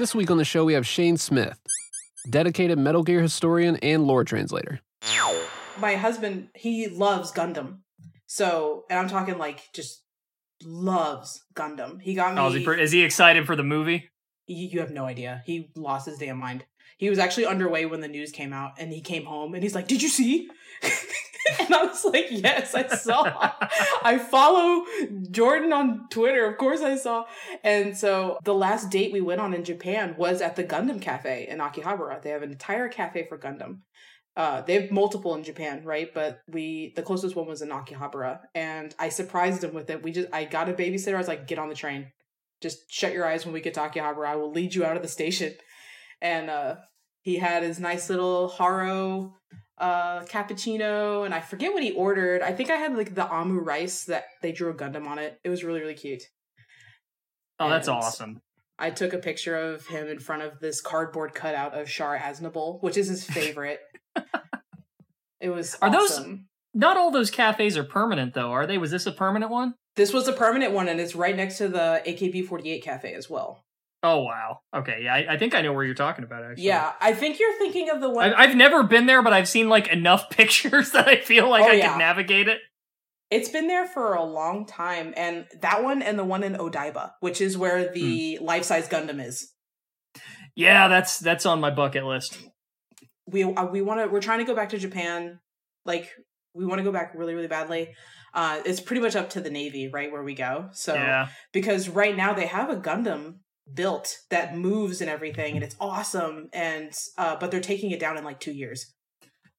This week on the show, we have Shaine Smith, dedicated Metal Gear historian and lore translator. My husband, he loves Gundam. So, and I'm talking like just loves Gundam. He got me. Oh, is, he, is he excited for the movie? you you have no idea. He lost his damn mind. He was actually underway when the news came out, and he came home and he's like, "Did you see?" and I was like, "Yes, I saw. I follow Jordan on Twitter. Of course, I saw." And so the last date we went on in Japan was at the Gundam Cafe in Akihabara. They have an entire cafe for Gundam. Uh, they have multiple in Japan, right? But we the closest one was in Akihabara, and I surprised him with it. We just I got a babysitter. I was like, "Get on the train." just shut your eyes when we get to Akihabara. I will lead you out of the station. And uh, he had his nice little Haro uh, cappuccino, and I forget what he ordered. I think I had like the Amu rice that they drew a Gundam on it. It was really really cute. Oh, that's awesome. I took a picture of him in front of this cardboard cutout of Char Aznable, which is his favorite. it was Are those- Not all those cafes are permanent, though, are they? Was this a permanent one? This was a permanent one, and it's right next to the AKB48 cafe as well. Oh wow. Okay, yeah, I, I think I know where you're talking about. Actually, Yeah, I think you're thinking of the one. I, I've never been there, but I've seen like enough pictures that I feel like Oh, I yeah. can navigate it. It's been there for a long time, and that one and the one in Odaiba, which is where the Hmm. life-size Gundam is. Yeah, that's that's on my bucket list. We uh, we want to. We're trying to go back to Japan. Like we want to go back really really badly. Uh, it's pretty much up to the Navy, right where we go. So yeah. because right now they have a Gundam built that moves and everything, and it's awesome. And uh, but they're taking it down in like two years.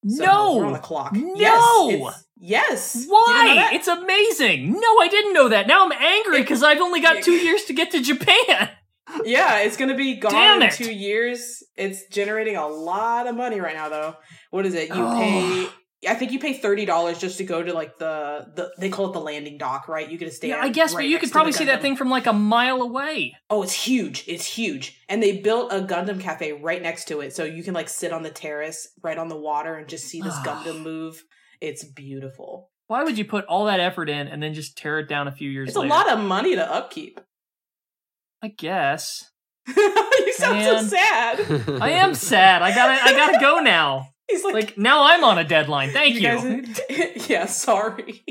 So we're on the no. clock. No! Yes, yes. You didn't know Why? It's amazing. No, I didn't know that. Now I'm angry because I've only got two years to get to Japan. Yeah, it's gonna be gone in two years. It's generating a lot of money right now, though. What is it? You Oh. pay. I think you pay thirty dollars just to go to like the the they call it the landing dock, right? You get to stay. Yeah, I guess, right but you could probably see that thing from like a mile away. Oh, it's huge! It's huge, and they built a Gundam cafe right next to it, so you can like sit on the terrace right on the water and just see this. Gundam move. It's beautiful. Why would you put all that effort in and then just tear it down a few years It's later? a lot of money to upkeep. I guess. you sound Man. so sad. I am sad. I gotta I gotta go now. He's like, Like now I'm on a deadline. Thank you. guys- yeah, sorry.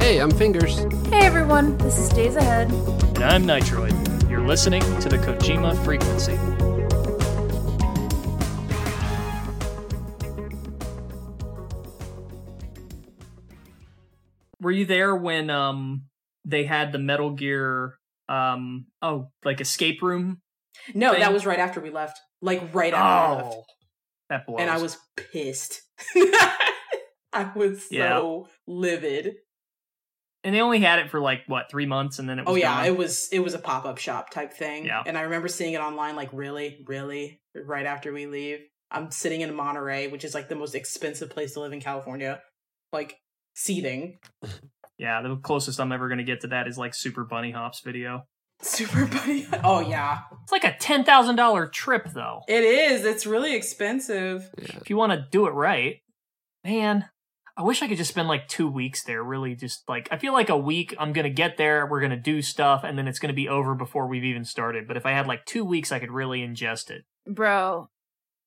Hey, I'm Fingers. Hey everyone, this is Days Ahead. And I'm Nitroid. You're listening to the Kojima Frequency. Were you there when um they had the Metal Gear um oh like escape room? No, thing? that was right after we left. Like right after we left. Oh, that blows. And I was pissed. I was so Yeah. livid. and they only had it for like what three months, and then it was Oh yeah, gone. it was it was a pop up shop type thing. Yeah. And I remember seeing it online. Like really, really, right after we leave. I'm sitting in Monterey, which is like the most expensive place to live in California. Like seating, yeah. The closest I'm ever gonna get to that is like Super Bunnyhop's video. super Bunny. Oh yeah, It's like a ten thousand dollar trip though. it is. It's really expensive. Yeah. if you want to do it right, man, I wish I could just spend like two weeks there. Really, just like I feel like a week, I'm gonna get there, we're gonna do stuff, and then it's gonna be over before we've even started. But if I had like two weeks, I could really ingest it. Bro,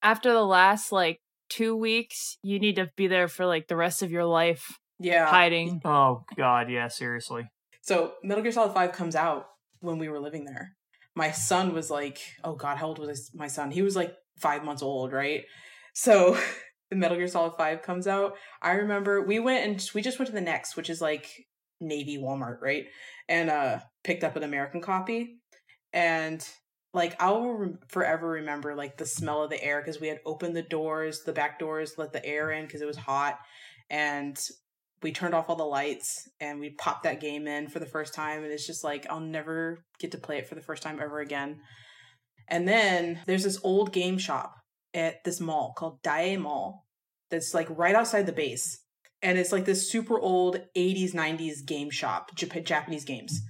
after the last like two weeks, you need to be there for like the rest of your life Yeah. hiding. Oh God, yeah, seriously. So Metal Gear Solid Five comes out when we were living there. My son was like, oh god, how old was my son? He was like five months old, right? So the Metal Gear Solid Five comes out. I remember we went and we just went to the NEX, which is like Navy Walmart, right? And uh picked up an American copy. And like I'll re- forever remember like the smell of the air because we had opened the doors, the back doors, let the air in because it was hot, and we turned off all the lights and we popped that game in for the first time and it's just like I'll never get to play it for the first time ever again. And then there's this old game shop at this mall called Dae Mall that's like right outside the base. And it's like this super old 80s 90s game shop, Jap- Japanese games.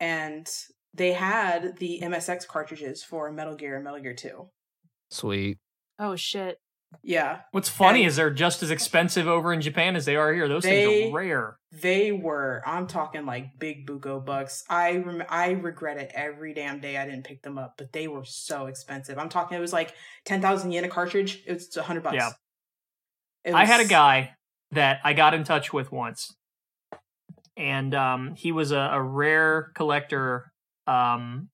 And they had the MSX cartridges for Metal Gear and Metal Gear 2. Sweet. Oh shit. Yeah, What's funny And- is they're just as expensive over in Japan as they are here. Those They- things are rare. they were. I'm talking like big buko bucks. I rem- I regret it every damn day I didn't pick them up, but they were so expensive. I'm talking. It was like ten thousand yen a cartridge. It was a hundred bucks. Yeah. It I had a guy that I got in touch with once, and um, he was a, a rare collector, um,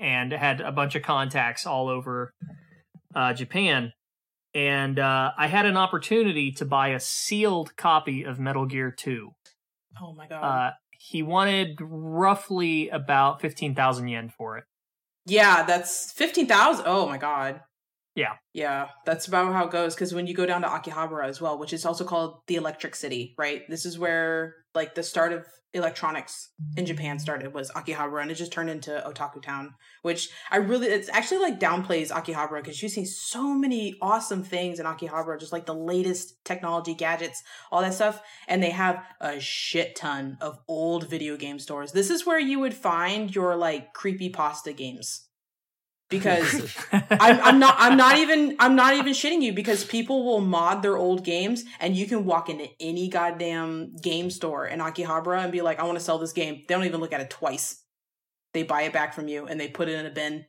and had a bunch of contacts all over uh, Japan. And uh, I had an opportunity to buy a sealed copy of Metal Gear Two. Oh my god. Uh, he wanted roughly about fifteen thousand yen for it. Yeah, that's fifteen thousand. Oh my god. Yeah. Yeah, that's about how it goes. Because when you go down to Akihabara as well, which is also called the Electric City, right? This is where like the start of electronics in Japan started was Akihabara, and it just turned into Otaku Town. Which I really, it's actually like downplays Akihabara because you see so many awesome things in Akihabara, just like the latest technology, gadgets, all that stuff, and they have a shit ton of old video game stores. This is where you would find your like creepy pasta games because I'm, I'm not I'm not even I'm not even shitting you because people will mod their old games and you can walk into any goddamn game store in Akihabara and be like, I want to sell this game. They don't even look at it twice. They buy it back from you and they put it in a bin,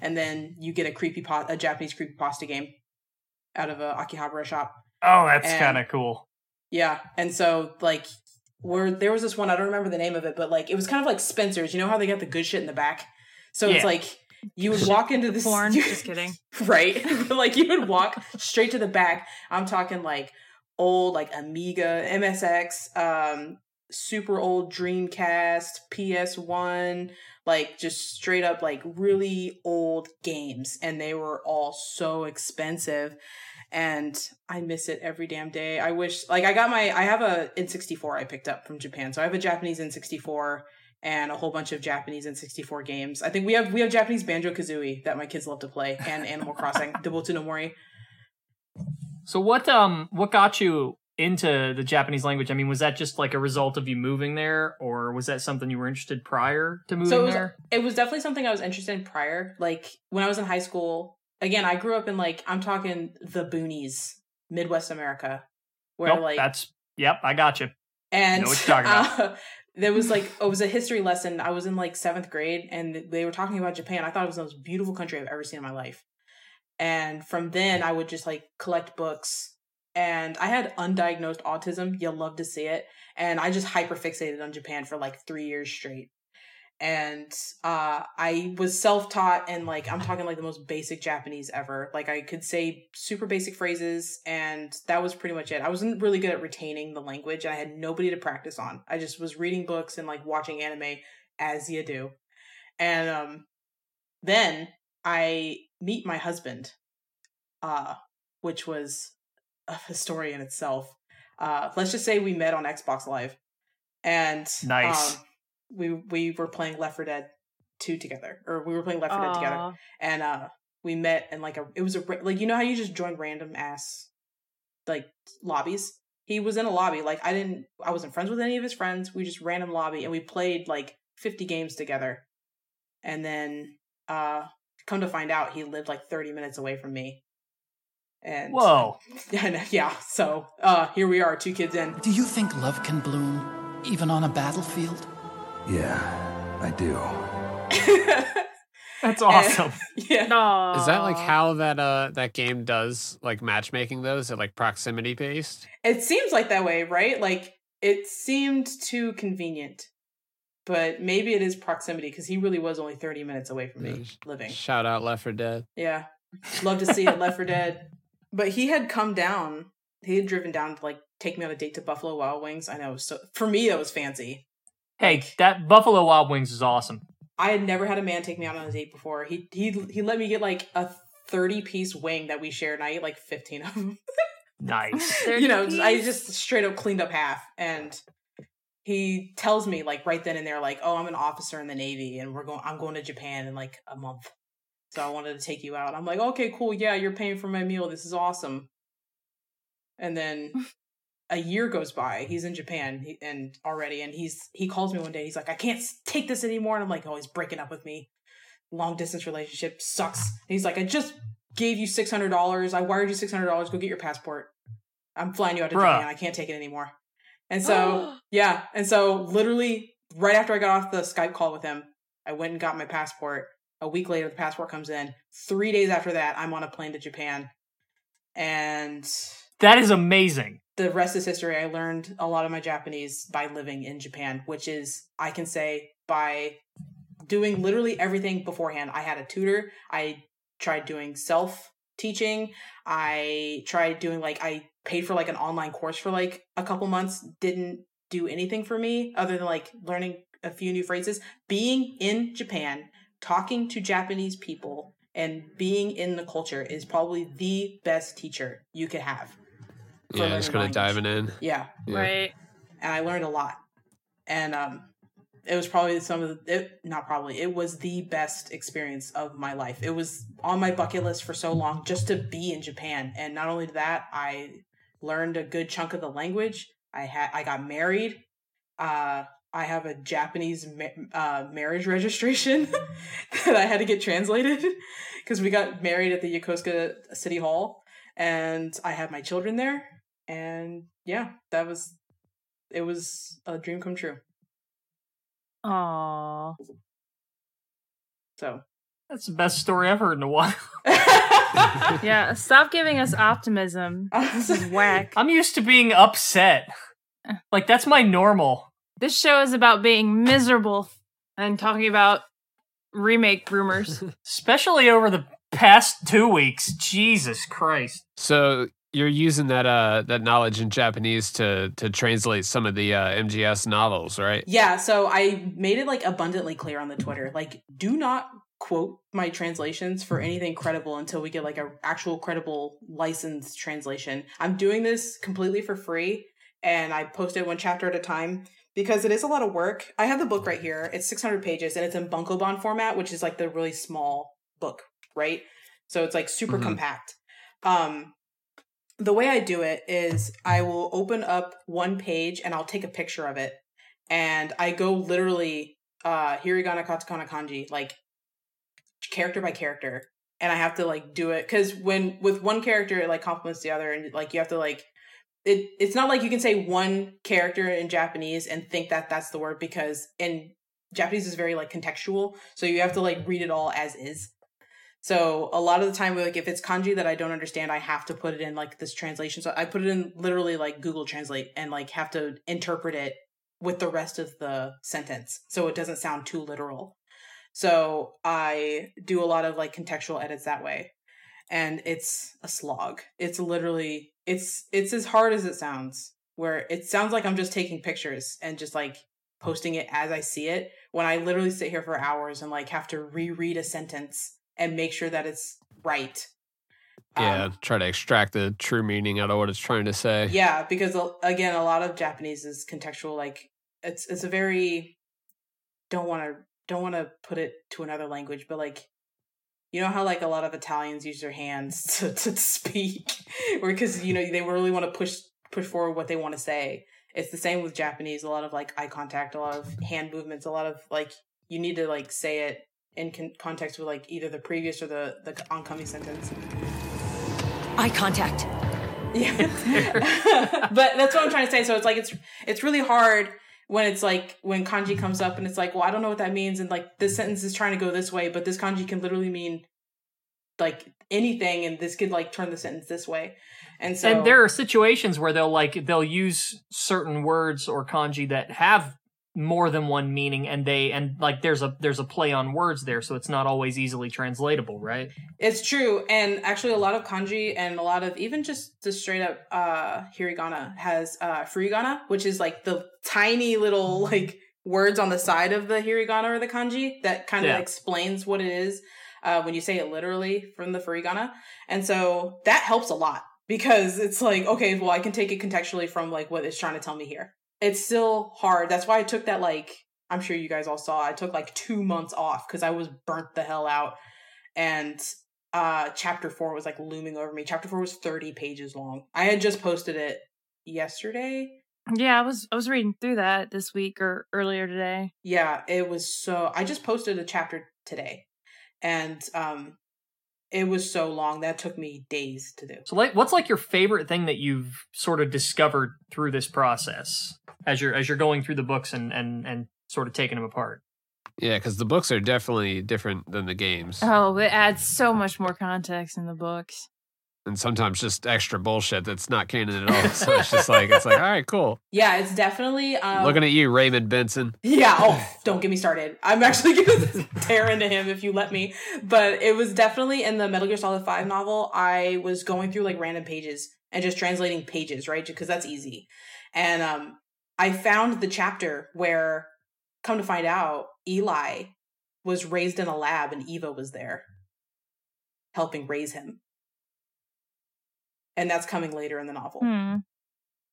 and then you get a creepy pa- a Japanese creepy pasta game out of a Akihabara shop. oh, that's kind of cool. Yeah, and so like where there was this one I don't remember the name of it, but like it was kind of like Spencer's. You know how they got the good shit in the back, so it's like you would walk into this Porn. Just kidding. right? like you would walk straight to the back. I'm talking like old like Amiga, MSX, um, super old Dreamcast, PS1, like just straight up like really old games, and they were all so expensive. And I miss it every damn day. I wish, like, I got my, I have a N64 I picked up from Japan. So I have a Japanese N64 and a whole bunch of Japanese N64 games. I think we have we have Japanese Banjo Kazooie that my kids love to play, and Animal Crossing, Dobutsu no Mori. So what um what got you into the Japanese language? I mean, was that just like a result of you moving there, or was that something you were interested prior to moving So it was, there? it was definitely something I was interested in prior. Like when I was in high school, again, I grew up in like I'm talking the boonies, Midwest America, where Nope, like that's yep, I got you. and know what you're talking about. uh, there was like it was a history lesson. I was in like seventh grade, and they were talking about Japan. I thought it was the most beautiful country I've ever seen in my life. And from then, I would just like collect books. And I had undiagnosed autism. You'll love to see it. And I just hyper fixated on Japan for like three years straight. And uh, I was self taught, and like I'm talking like the most basic Japanese ever. Like I could say super basic phrases, and that was pretty much it. I wasn't really good at retaining the language, I had nobody to practice on. I just was reading books and like watching anime as you do. And um, then I meet my husband, uh, which was a story in itself. Uh, let's just say we met on Xbox Live, and Nice. um, we we were playing Left 4 Dead two together, or we were playing Left 4 Dead together, and uh, we met and like a it was a like you know how you just join random ass like lobbies. He was in a lobby. Like I didn't, I wasn't friends with any of his friends. We just random lobby, and we played like fifty games together. And then, uh, come to find out, he lived like thirty minutes away from me. And Whoa. and yeah, so uh, here we are, two kids in. Do you think love can bloom even on a battlefield? Yeah, I do. That's awesome. yeah, No. Is that like how that uh that game does like matchmaking though? Is it like proximity based? it seems like that way, right? Like it seemed too convenient, but maybe it is proximity because he really was only thirty minutes away from me Yeah, sh- living. Shout out Left 4 Dead. Yeah. Love to see it, Left 4 Dead. But he had come down. He had driven down to like take me on a date to Buffalo Wild Wings. I know. So for me, that was fancy. Hey, that Buffalo Wild Wings is awesome. I had never had a man take me out on a date before. He he he let me get like a thirty piece wing that we shared, and I ate like fifteen of them. Nice. you know, 30 I just straight up cleaned up half, and he tells me like right then and there, like, "Oh, I'm an officer in the Navy, and we're going. I'm going to Japan in like a month, so I wanted to take you out." I'm like, "Okay, cool. Yeah, you're paying for my meal. This is awesome." And then a year goes by. He's in Japan and already, and he's he calls me one day. He's like, "I can't take this anymore," and I'm like, "Oh, he's breaking up with me. Long distance relationship sucks." And he's like, "I just gave you six hundred dollars. I wired you six hundred dollars. Go get your passport. I'm flying you out to Bruh. Japan. I can't take it anymore. And so yeah, and so literally right after I got off the Skype call with him, I went and got my passport. A week later, the passport comes in. Three days after that, I'm on a plane to Japan, and That is amazing. the rest is history. I learned a lot of my Japanese by living in Japan, which is, I can say, by doing literally everything beforehand. I had a tutor. I tried doing self teaching. I tried doing like, I paid for like an online course for like a couple months. Didn't do anything for me other than like learning a few new phrases. Being in Japan, talking to Japanese people, and being in the culture is probably the best teacher you could have. For Yeah, just kind of diving in. Yeah, Yeah. Right. and I learned a lot. And um, it was probably some of the, it, not probably, it was the best experience of my life. It was on my bucket list for so long just to be in Japan. And not only that, I learned a good chunk of the language. I had, I got married. Uh, I have a Japanese ma- uh, marriage registration that I had to get translated because we got married at the Yokosuka City Hall, and I had my children there. And yeah, that was it was a dream come true. Aww. So That's the best story I've heard in a while. Yeah, stop giving us optimism. This is whack. I'm used to being upset. Like that's my normal. This show is about being miserable and talking about remake rumors. Especially over the past two weeks. Jesus Christ. So you're using that uh that knowledge in Japanese to to translate some of the uh, MGS novels, right? yeah, so I made it like abundantly clear on the Twitter. Like, do not quote my translations for anything credible until we get like a actual credible licensed translation. I'm doing this completely for free and I post it one chapter at a time because it is a lot of work. I have the book right here. It's 600 pages and it's in Bunkoban format, which is like the really small book, right? So it's like super Mhm. compact. Um the way I do it is I will open up one page and I'll take a picture of it. And I go literally uh hiragana katakana kanji like character by character. And I have to like do it. Cuz when with one character it like complements the other. And like you have to like it it's not like you can say one character in Japanese and think that that's the word because in Japanese is very like contextual. So you have to like read it all as is so a lot of the time, like if it's kanji that I don't understand, I have to put it in like this translation. So I put it in literally like Google Translate and like have to interpret it with the rest of the sentence, so it doesn't sound too literal. So I do a lot of like contextual edits that way, and it's a slog. It's literally it's it's as hard as it sounds. Where it sounds like I'm just taking pictures and just like posting it as I see it. When I literally sit here for hours and like have to reread a sentence and make sure that it's right. Yeah, Um, try to extract the true meaning out of what it's trying to say. yeah, because uh, again, a lot of Japanese is contextual. Like it's it's a very don't want to don't want to put it to another language, but like you know how like a lot of Italians use their hands to to speak, or because you know they really want to push push forward what they want to say. It's the same with Japanese. A lot of like eye contact, a lot of hand movements, a lot of like you need to like say it in con- context with like either the previous or the the oncoming sentence. Eye contact. Yeah. but that's what I'm trying to say. So it's like it's it's really hard when it's like when kanji comes up and it's like, well, I don't know what that means, and like this sentence is trying to go this way, but this kanji can literally mean like anything, and this could like turn the sentence this way. And so and there are situations where they'll like they'll use certain words or kanji that have more than one meaning and they and like there's a there's a play on words there so it's not always easily translatable right It's true, and actually, a lot of kanji and a lot of even just the straight up uh, hiragana has uh, furigana, which is like the tiny little like words on the side of the hiragana or the kanji that kind of Yeah. explains what it is uh, when you say it literally from the furigana, and so that helps a lot because it's like okay, well, I can take it contextually from like what it's trying to tell me here. It's still hard. That's why I took that like I'm sure you guys all saw. I took like two months off because I was burnt the hell out and uh chapter four was like looming over me chapter four was 30 pages long i had just posted it yesterday yeah, I was I was reading through that this week or earlier today. yeah it was so i just posted a chapter today and um it was so long that took me days to do. So, like, what's like your favorite thing that you've sort of discovered through this process as you're as you're going through the books and and and sort of taking them apart? Yeah, because the books are definitely different than the games, Oh, it adds so much more context in the books. And sometimes just extra bullshit that's not canon at all. So it's just like it's like, all right, cool. Yeah, it's definitely um, Looking at you, Raymond Benson. Yeah. Oh, don't get me started. I'm actually gonna tear into him if you let me. But it was definitely in the Metal Gear Solid Five novel. I was going through like random pages and just translating pages, right? Because that's easy. And um, I found the chapter where, come to find out, Eli was raised in a lab and Eva was there, helping raise him. And that's coming later in the novel. Hmm.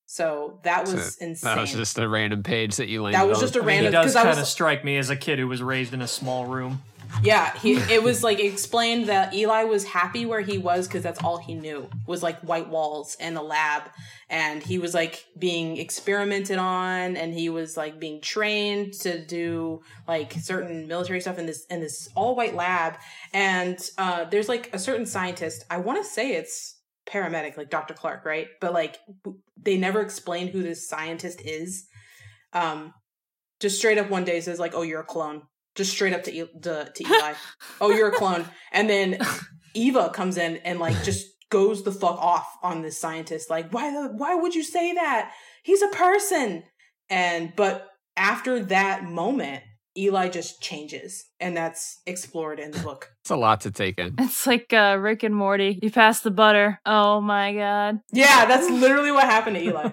So that So was insane. That was just a random page that you landed That was on. just a I mean, he random does because I kind was of strike me as a kid who was raised in a small room. Yeah, he it was like explained that Eli was happy where he was because that's all he knew was like white walls and a lab, and he was like being experimented on, and he was like being trained to do like certain military stuff in this in this all white lab, and uh, there's like a certain scientist. I want to say it's paramedic, like Dr. Clark, right? But like they never explain who this scientist is. Um, just straight up one day says like, "Oh, you're a clone." Just straight up to, E- to, to Eli. oh, you're a clone. And then Eva comes in and like just goes the fuck off on this scientist. Like, why the why would you say that? He's a person. And but after that moment, Eli just changes, and that's explored in the book. It's a lot to take in. It's like uh, Rick and Morty. You pass the butter. Oh my god. Yeah, that's literally what happened to Eli.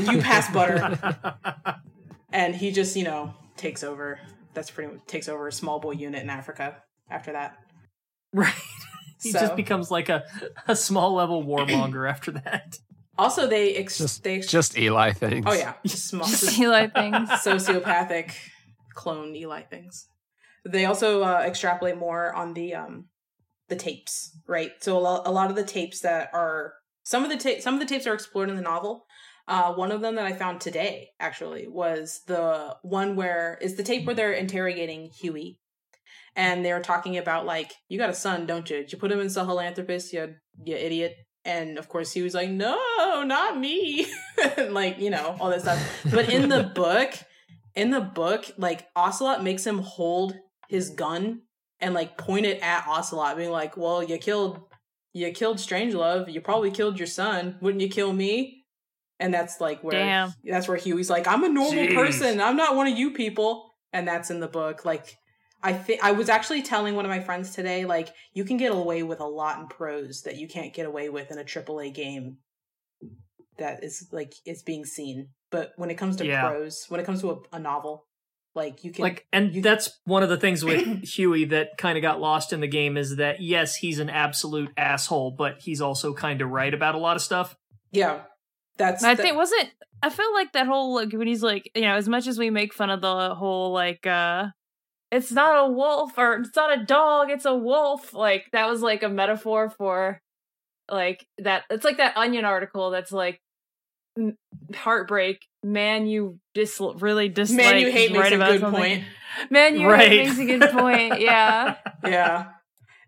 You pass butter, and he just you know takes over. That's pretty much takes over a small boy unit in Africa. After that, Right. He So- just becomes like a, a small level warmonger after that. also they ex- Just, they ex- just Eli things. oh yeah, just small. Eli things. sociopathic clone Eli things. They also uh, extrapolate more on the um the tapes, right? So a, lo- a lot of the tapes that are some of the ta- some of the tapes are explored in the novel. Uh, one of them that I found today actually was the one where is the tape where they're interrogating Huey, and they were talking about like you got a son, don't you? Did you put him in Sahelanthropus, you you idiot? And of course he was like, no, not me, and like you know all this stuff. But in the book, in the book, like Ocelot makes him hold his mm. gun and like point it at Ocelot, being like, "Well, you killed, you killed Strangelove. You probably killed your son. Wouldn't you kill me?" And that's like where Damn. that's where Huey's like, "I'm a normal Jeez. person. I'm not one of you people." And that's in the book. Like, I think I was actually telling one of my friends today, like, you can get away with a lot in prose that you can't get away with in a AAA game that is like it's being seen. But when it comes to Yeah. prose, when it comes to a, a novel, like you can Like, and you- that's one of the things with Huey that kind of got lost in the game is that yes, he's an absolute asshole, but he's also kind of right about a lot of stuff. yeah, that's I the- think wasn't I feel like that whole like when he's like you know as much as we make fun of the whole like uh it's not a wolf or it's not a dog it's a wolf like that was like a metaphor for like that it's like that onion article that's like m- heartbreak man you dis really dislike man you hate right makes a about good something. point. man you Right. hate makes a good point yeah yeah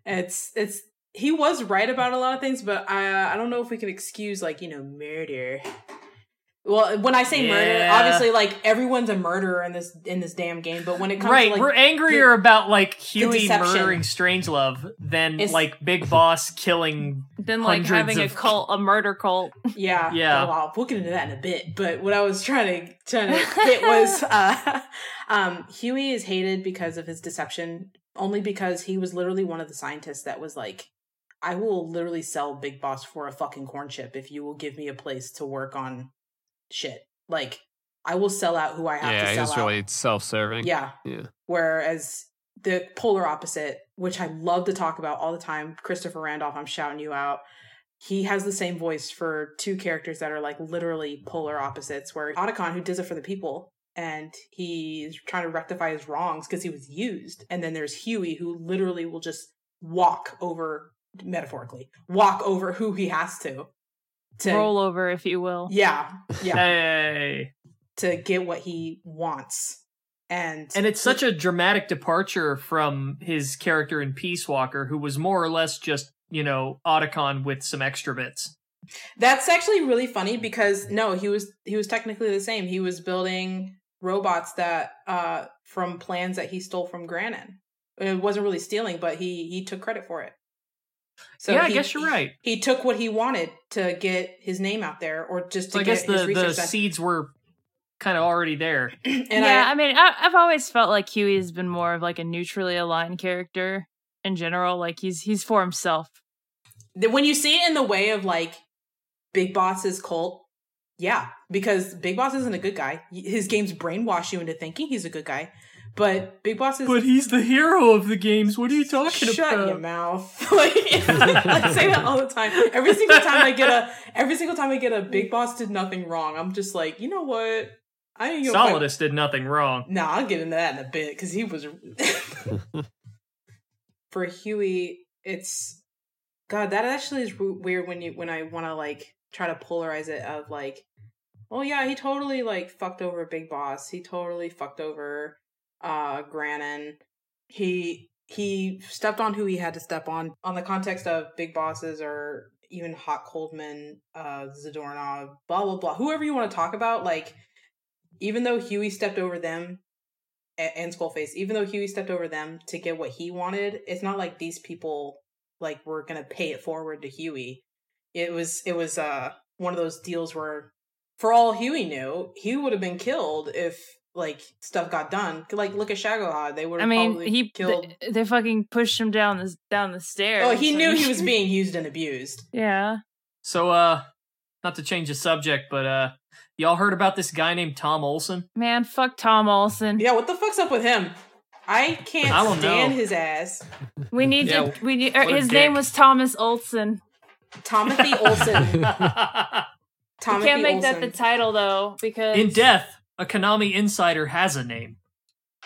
it's it's he was right about a lot of things but i i don't know if we can excuse like you know murder well when i say murder obviously like everyone's a murderer in this in this damn game but when it comes Right, to like we're angrier about like Huey deception. murdering Strangelove than It's- like Big Boss killing. than like Hundreds having a cult a murder cult yeah Yeah. well, we'll get into that in a bit but what i was trying to trying to hit was uh um huey is hated because of his deception only because he was literally one of the scientists that was like i will literally sell big boss for a fucking corn chip if you will give me a place to work on shit like i will sell out who i have Yeah, to sell he's out really self-serving. yeah Yeah. Whereas the polar opposite, which I love to talk about all the time, Christopher Randolph, I'm shouting you out. He has the same voice for two characters that are like literally polar opposites. Where Otacon, who does it for the people, and he's trying to rectify his wrongs because he was used. And then there's Huey, who literally will just walk over, metaphorically, walk over who he has to. To roll over if you will yeah, yeah, Hey. to get what he wants. And And it's such a dramatic departure from his character in Peace Walker, who was more or less just you know, Otacon with some extra bits. That's actually really funny because no, he was he was technically the same. He was building robots that uh from plans that he stole from Granin. It wasn't really stealing, but he he took credit for it. Yeah, I guess you're right. He took what he wanted to get his name out there, or just to So I get guess his the, the done. seeds were kind of already there. and yeah, I, I, mean, I, I've always felt like Huey has been more of like a neutrally aligned character in general. Like he's he's for himself. when you see it in the way of like Big Boss's cult, yeah, because Big Boss isn't a good guy. His games brainwash you into thinking he's a good guy, but Big Boss is. But he's the hero of the games. What are you talking about? Shut your mouth! like I say that all the time. Every single time I get a, every single time I get a Big Boss did nothing wrong. I'm just like, you know what? I ain't gonna fight- Solidus did nothing wrong. Nah, I'll get into that in a bit because he was. For Huey, it's God. That actually is weird when you when I want to like try to polarize it of like, oh yeah, he totally like fucked over Big Boss. He totally fucked over uh Granin. He he stepped on who he had to step on on the context of big bosses or even Hot Coldman, uh Zadornov, blah blah blah. Whoever you want to talk about, like even though Huey stepped over them and Skullface, even though Huey stepped over them to get what he wanted, it's not like these people like were gonna pay it forward to Huey. It was it was uh one of those deals where for all Huey knew, he would have been killed if like stuff got done. Like look at Shagohod, they were. I mean, he killed. they, they fucking pushed him down the down the stairs. oh, he knew he was being used and abused. yeah. So, uh, not to change the subject, but uh, y'all heard about this guy named Tom Olsen? Man, fuck Tom Olsen. Yeah, what the fuck's up with him? I can't I don't stand know. his ass. We need Yeah, to. We need. Or what a his name was Thomas Olsen. Timothy Olsen. In Timothy Can't make that the title though because in death, a Konami insider has a name.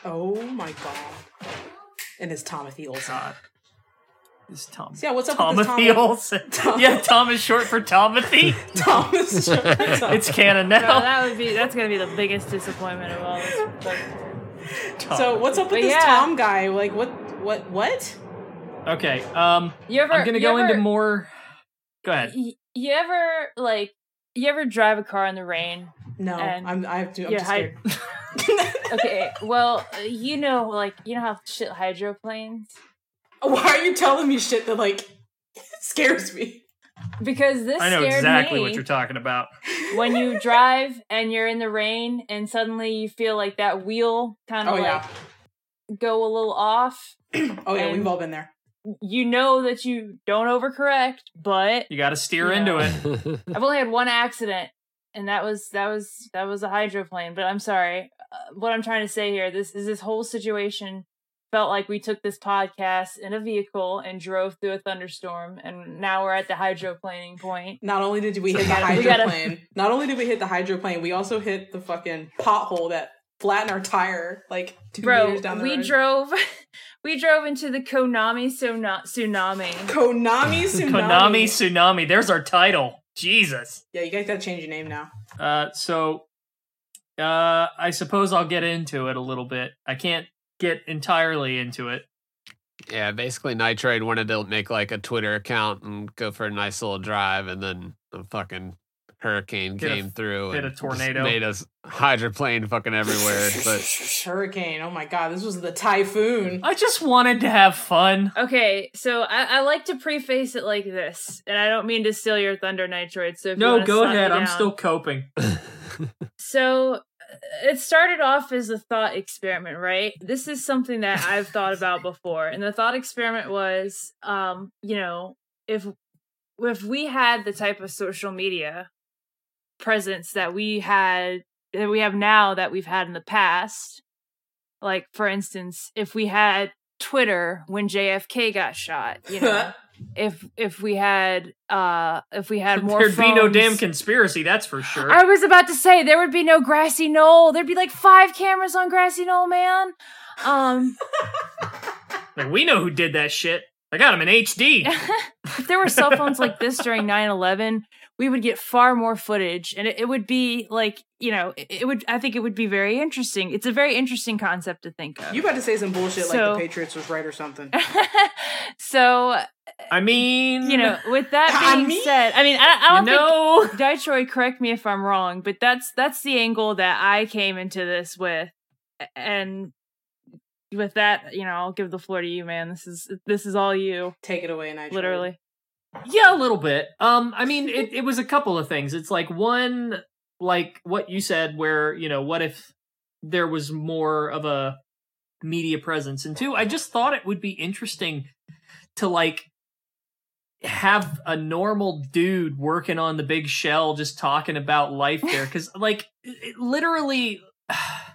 Oh my god. And it's Timothy Olsen. God. It's Tom. So yeah, what's up with this Tomothy Tom- Olsen. Tom- Yeah, Tom is short for Tomothy. Thomas. it's canon Bro, now. that would be that's gonna be the biggest disappointment of all this. But so what's up with But this yeah. Tom guy? Like what? What? What? Okay, um, you ever? I'm gonna go ever, into more. Go ahead. y- You ever like? You ever drive a car in the rain? No, And- I'm. I have to. I'm just I- scared. Okay, well, uh, you know, like you know how shit hydroplanes Why are you telling me shit that like scares me? because this I know scared exactly me what you're talking about. when you drive and you're in the rain and suddenly you feel like that wheel kind of Oh like yeah. go a little off. Oh yeah. We've all been there. You know that you don't overcorrect, but You got to steer Yeah. into it. I've only had one accident, and that was that was that was a hydroplane. But I'm sorry. Uh, what I'm trying to say here, this is this whole situation felt like we took this podcast in a vehicle and drove through a thunderstorm, and now we're at the hydroplaning point. Not only did we So hit we the gotta- we gotta- hydroplane, not only did we hit the hydroplane, we also hit the fucking pothole that flattened our tire like two Bro, meters down the we road. drove, we drove into the Konami tsunami. Konami tsunami. Konami Tsunami. There's our title. Jesus. Yeah, you guys gotta change your name now. Uh, so, uh, I suppose I'll get into it a little bit. I can't get entirely into it. yeah, basically Nitroid wanted to make like a Twitter account and go for a nice little drive, and then a fucking hurricane Hit a- came through hit and just tornado. made us hydroplane fucking everywhere. But Hurricane. Oh my god, this was the typhoon. I just wanted to have fun. Okay, so I, I like to preface it like this, and I don't mean to steal your thunder, Nitroid. So if No, wanna go slap me ahead. I'm down. still coping. So uh, it started off as a thought experiment, right? This is something that I've thought about before. And the thought experiment was um, you know, if if we had the type of social media presence that we had that we have now that we've had in the past, like for instance, if we had Twitter when JFK got shot, you know, if if we had uh if we had more There'd be no damn conspiracy, that's for sure. I was about to say there would be no grassy knoll. There'd be like five cameras on grassy knoll, man. Um, Like, we know who did that shit. I got him in HD. if there were cell phones like this during 9-11, we would get far more footage and it, it would be like you know it, it would i think it would be very interesting it's a very interesting concept to think of You about to say some bullshit like the Patriots was right or something. so I mean, you know with that I being mean- said i mean i, I don't think know, Nitroid, correct me if I'm wrong, but that's that's the angle that I came into this with, and with that, you know, I'll give the floor to you, man. This is this is all you, Take it away, Nitro. literally. Yeah, a little bit. Um, I mean, it, it was a couple of things. It's like one, like what you said, where you know, what if there was more of a media presence, and two, I just thought it would be interesting to like have a normal dude working on the big shell, just talking about life there, because like it, it literally,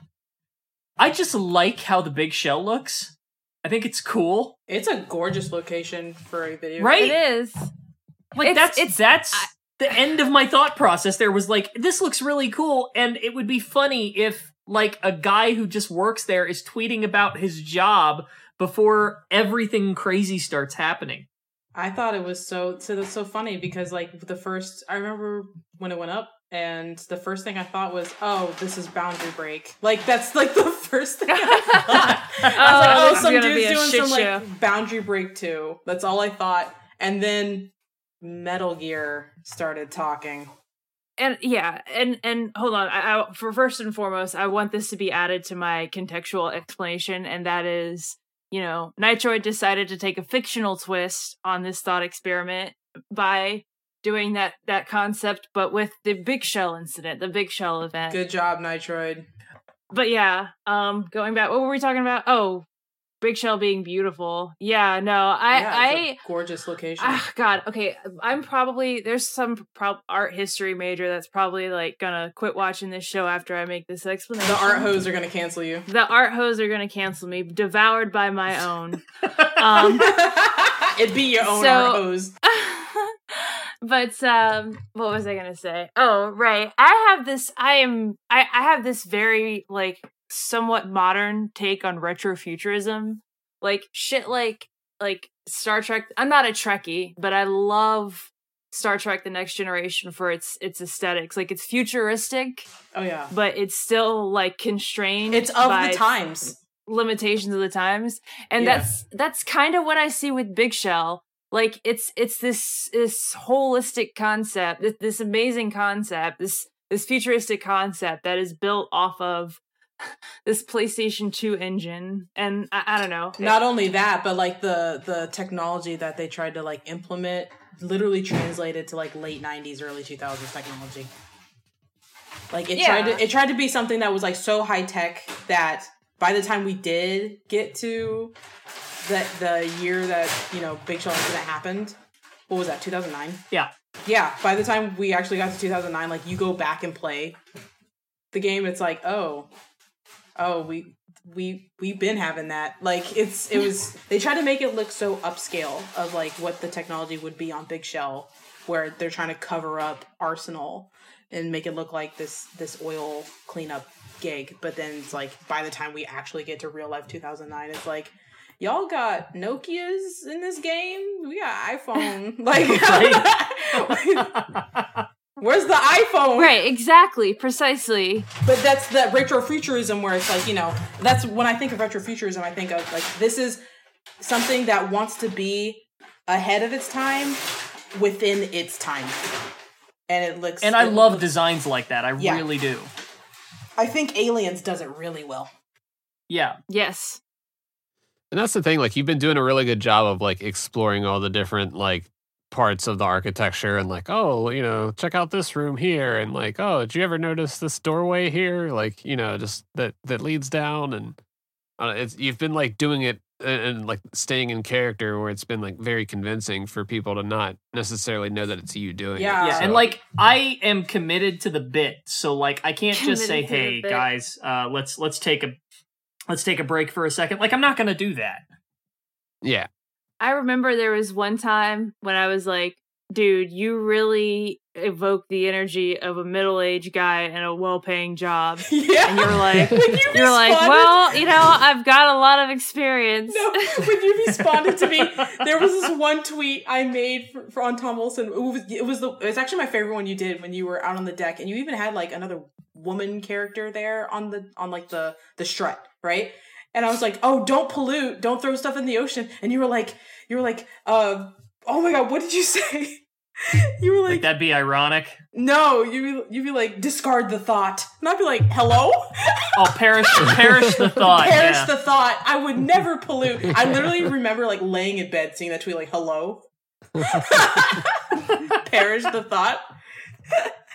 I just like how the big shell looks. I think it's cool. It's a gorgeous location for a video. Right? It is. like It's- that's it's- that's I- the end of my thought process there was like this looks really cool and it would be funny if like a guy who just works there is tweeting about his job before everything crazy starts happening I thought it was so so so funny because like the first I remember when it went up and the first thing I thought was, oh, this is boundary break. Like that's like the first thing I thought. I was like, Oh, oh, some dude's doing some show. like boundary break too. That's all I thought. And then Metal Gear started talking. and yeah and and hold on I, I for first and foremost i want this to be added to my contextual explanation and that is you know nitroid decided to take a fictional twist on this thought experiment by doing that that concept but with the big shell incident the big shell event Good job, Nitroid. but yeah um going back what were we talking about oh big shell being beautiful yeah no i yeah, i gorgeous location. Ah, God. Okay, I'm probably there's some prob- art history major that's probably like gonna quit watching this show after I make this explanation. the art hose are gonna cancel you. the art hose are gonna cancel me, devoured by my own. Um, It'd be your own so- art hose. but um, what was I gonna say? Oh, right. I have this. I am. I I have this very like somewhat modern take on retrofuturism, like shit, like like Star Trek. I'm not a Trekkie, but I love Star Trek: The Next Generation for its its aesthetics. Like it's futuristic, Oh yeah. but it's still like constrained. It's of by the times. limitations of the times and Yeah. that's that's kind of what i see with big shell like it's it's this this holistic concept this, this amazing concept this this futuristic concept that is built off of this playstation 2 engine. And i, I don't know. Not only that, but like the the technology that they tried to like implement literally translated to like late 90s early 2000s technology. Like it tried to it tried to be something that was like so high tech that by the time we did get to the the year that, you know, Big Shell incident happened, what was that? 2009? yeah Yeah, by the time we actually got to 2009, like you go back and play the game, it's like, oh, oh, we we we've been having that. Like it's it was they tried to make it look so upscale of like what the technology would be on Big Shell, where they're trying to cover up Arsenal and make it look like this this oil cleanup gig. But then it's like by the time we actually get to real life 2009, it's like. Y'all got Nokia's in this game. We got iPhone. Like, where's the iPhone? right exactly precisely But that's that retrofuturism where it's like, you know, that's when I think of retrofuturism, I think of like this is something that wants to be ahead of its time within its time. And it looks and i love looks- designs like that i Yeah. really do I think Aliens does it really well. yeah yes And that's the thing, like you've been doing a really good job of like exploring all the different like parts of the architecture and like, oh, you know, check out this room here and like, oh, did you ever notice this doorway here? Like, you know, just that that leads down and uh, it's you've been like doing it and, and like staying in character where it's been like very convincing for people to not necessarily know that it's you doing Yeah. it. yeah So- and like i am committed to the bit so like i can't just say Committed to hey guys uh let's let's take a let's take a break for a second like i'm not gonna do that yeah. I remember there was one time when I was like, dude, you really evoke the energy of a middle-aged guy in a well-paying job. yeah. And you're like, you you're like, well, you know, I've got a lot of experience. No, when you responded to me, there was this one tweet I made for, for on Tom Wilson. It was, it was the it was actually my favorite one you did when you were out on the deck, and you even had like another woman character there on the on like the the strut, right? And I was like, oh, don't pollute, don't throw stuff in the ocean. And you were like, you were like, uh, oh my god, what did you say? you were Like like, that'd be ironic. no, you you'd be like, discard the thought, and I'd be like, hello. Oh, perish, perish the thought. perish yeah. the thought. I would never pollute. I literally remember like laying in bed seeing that tweet like hello. perish the thought.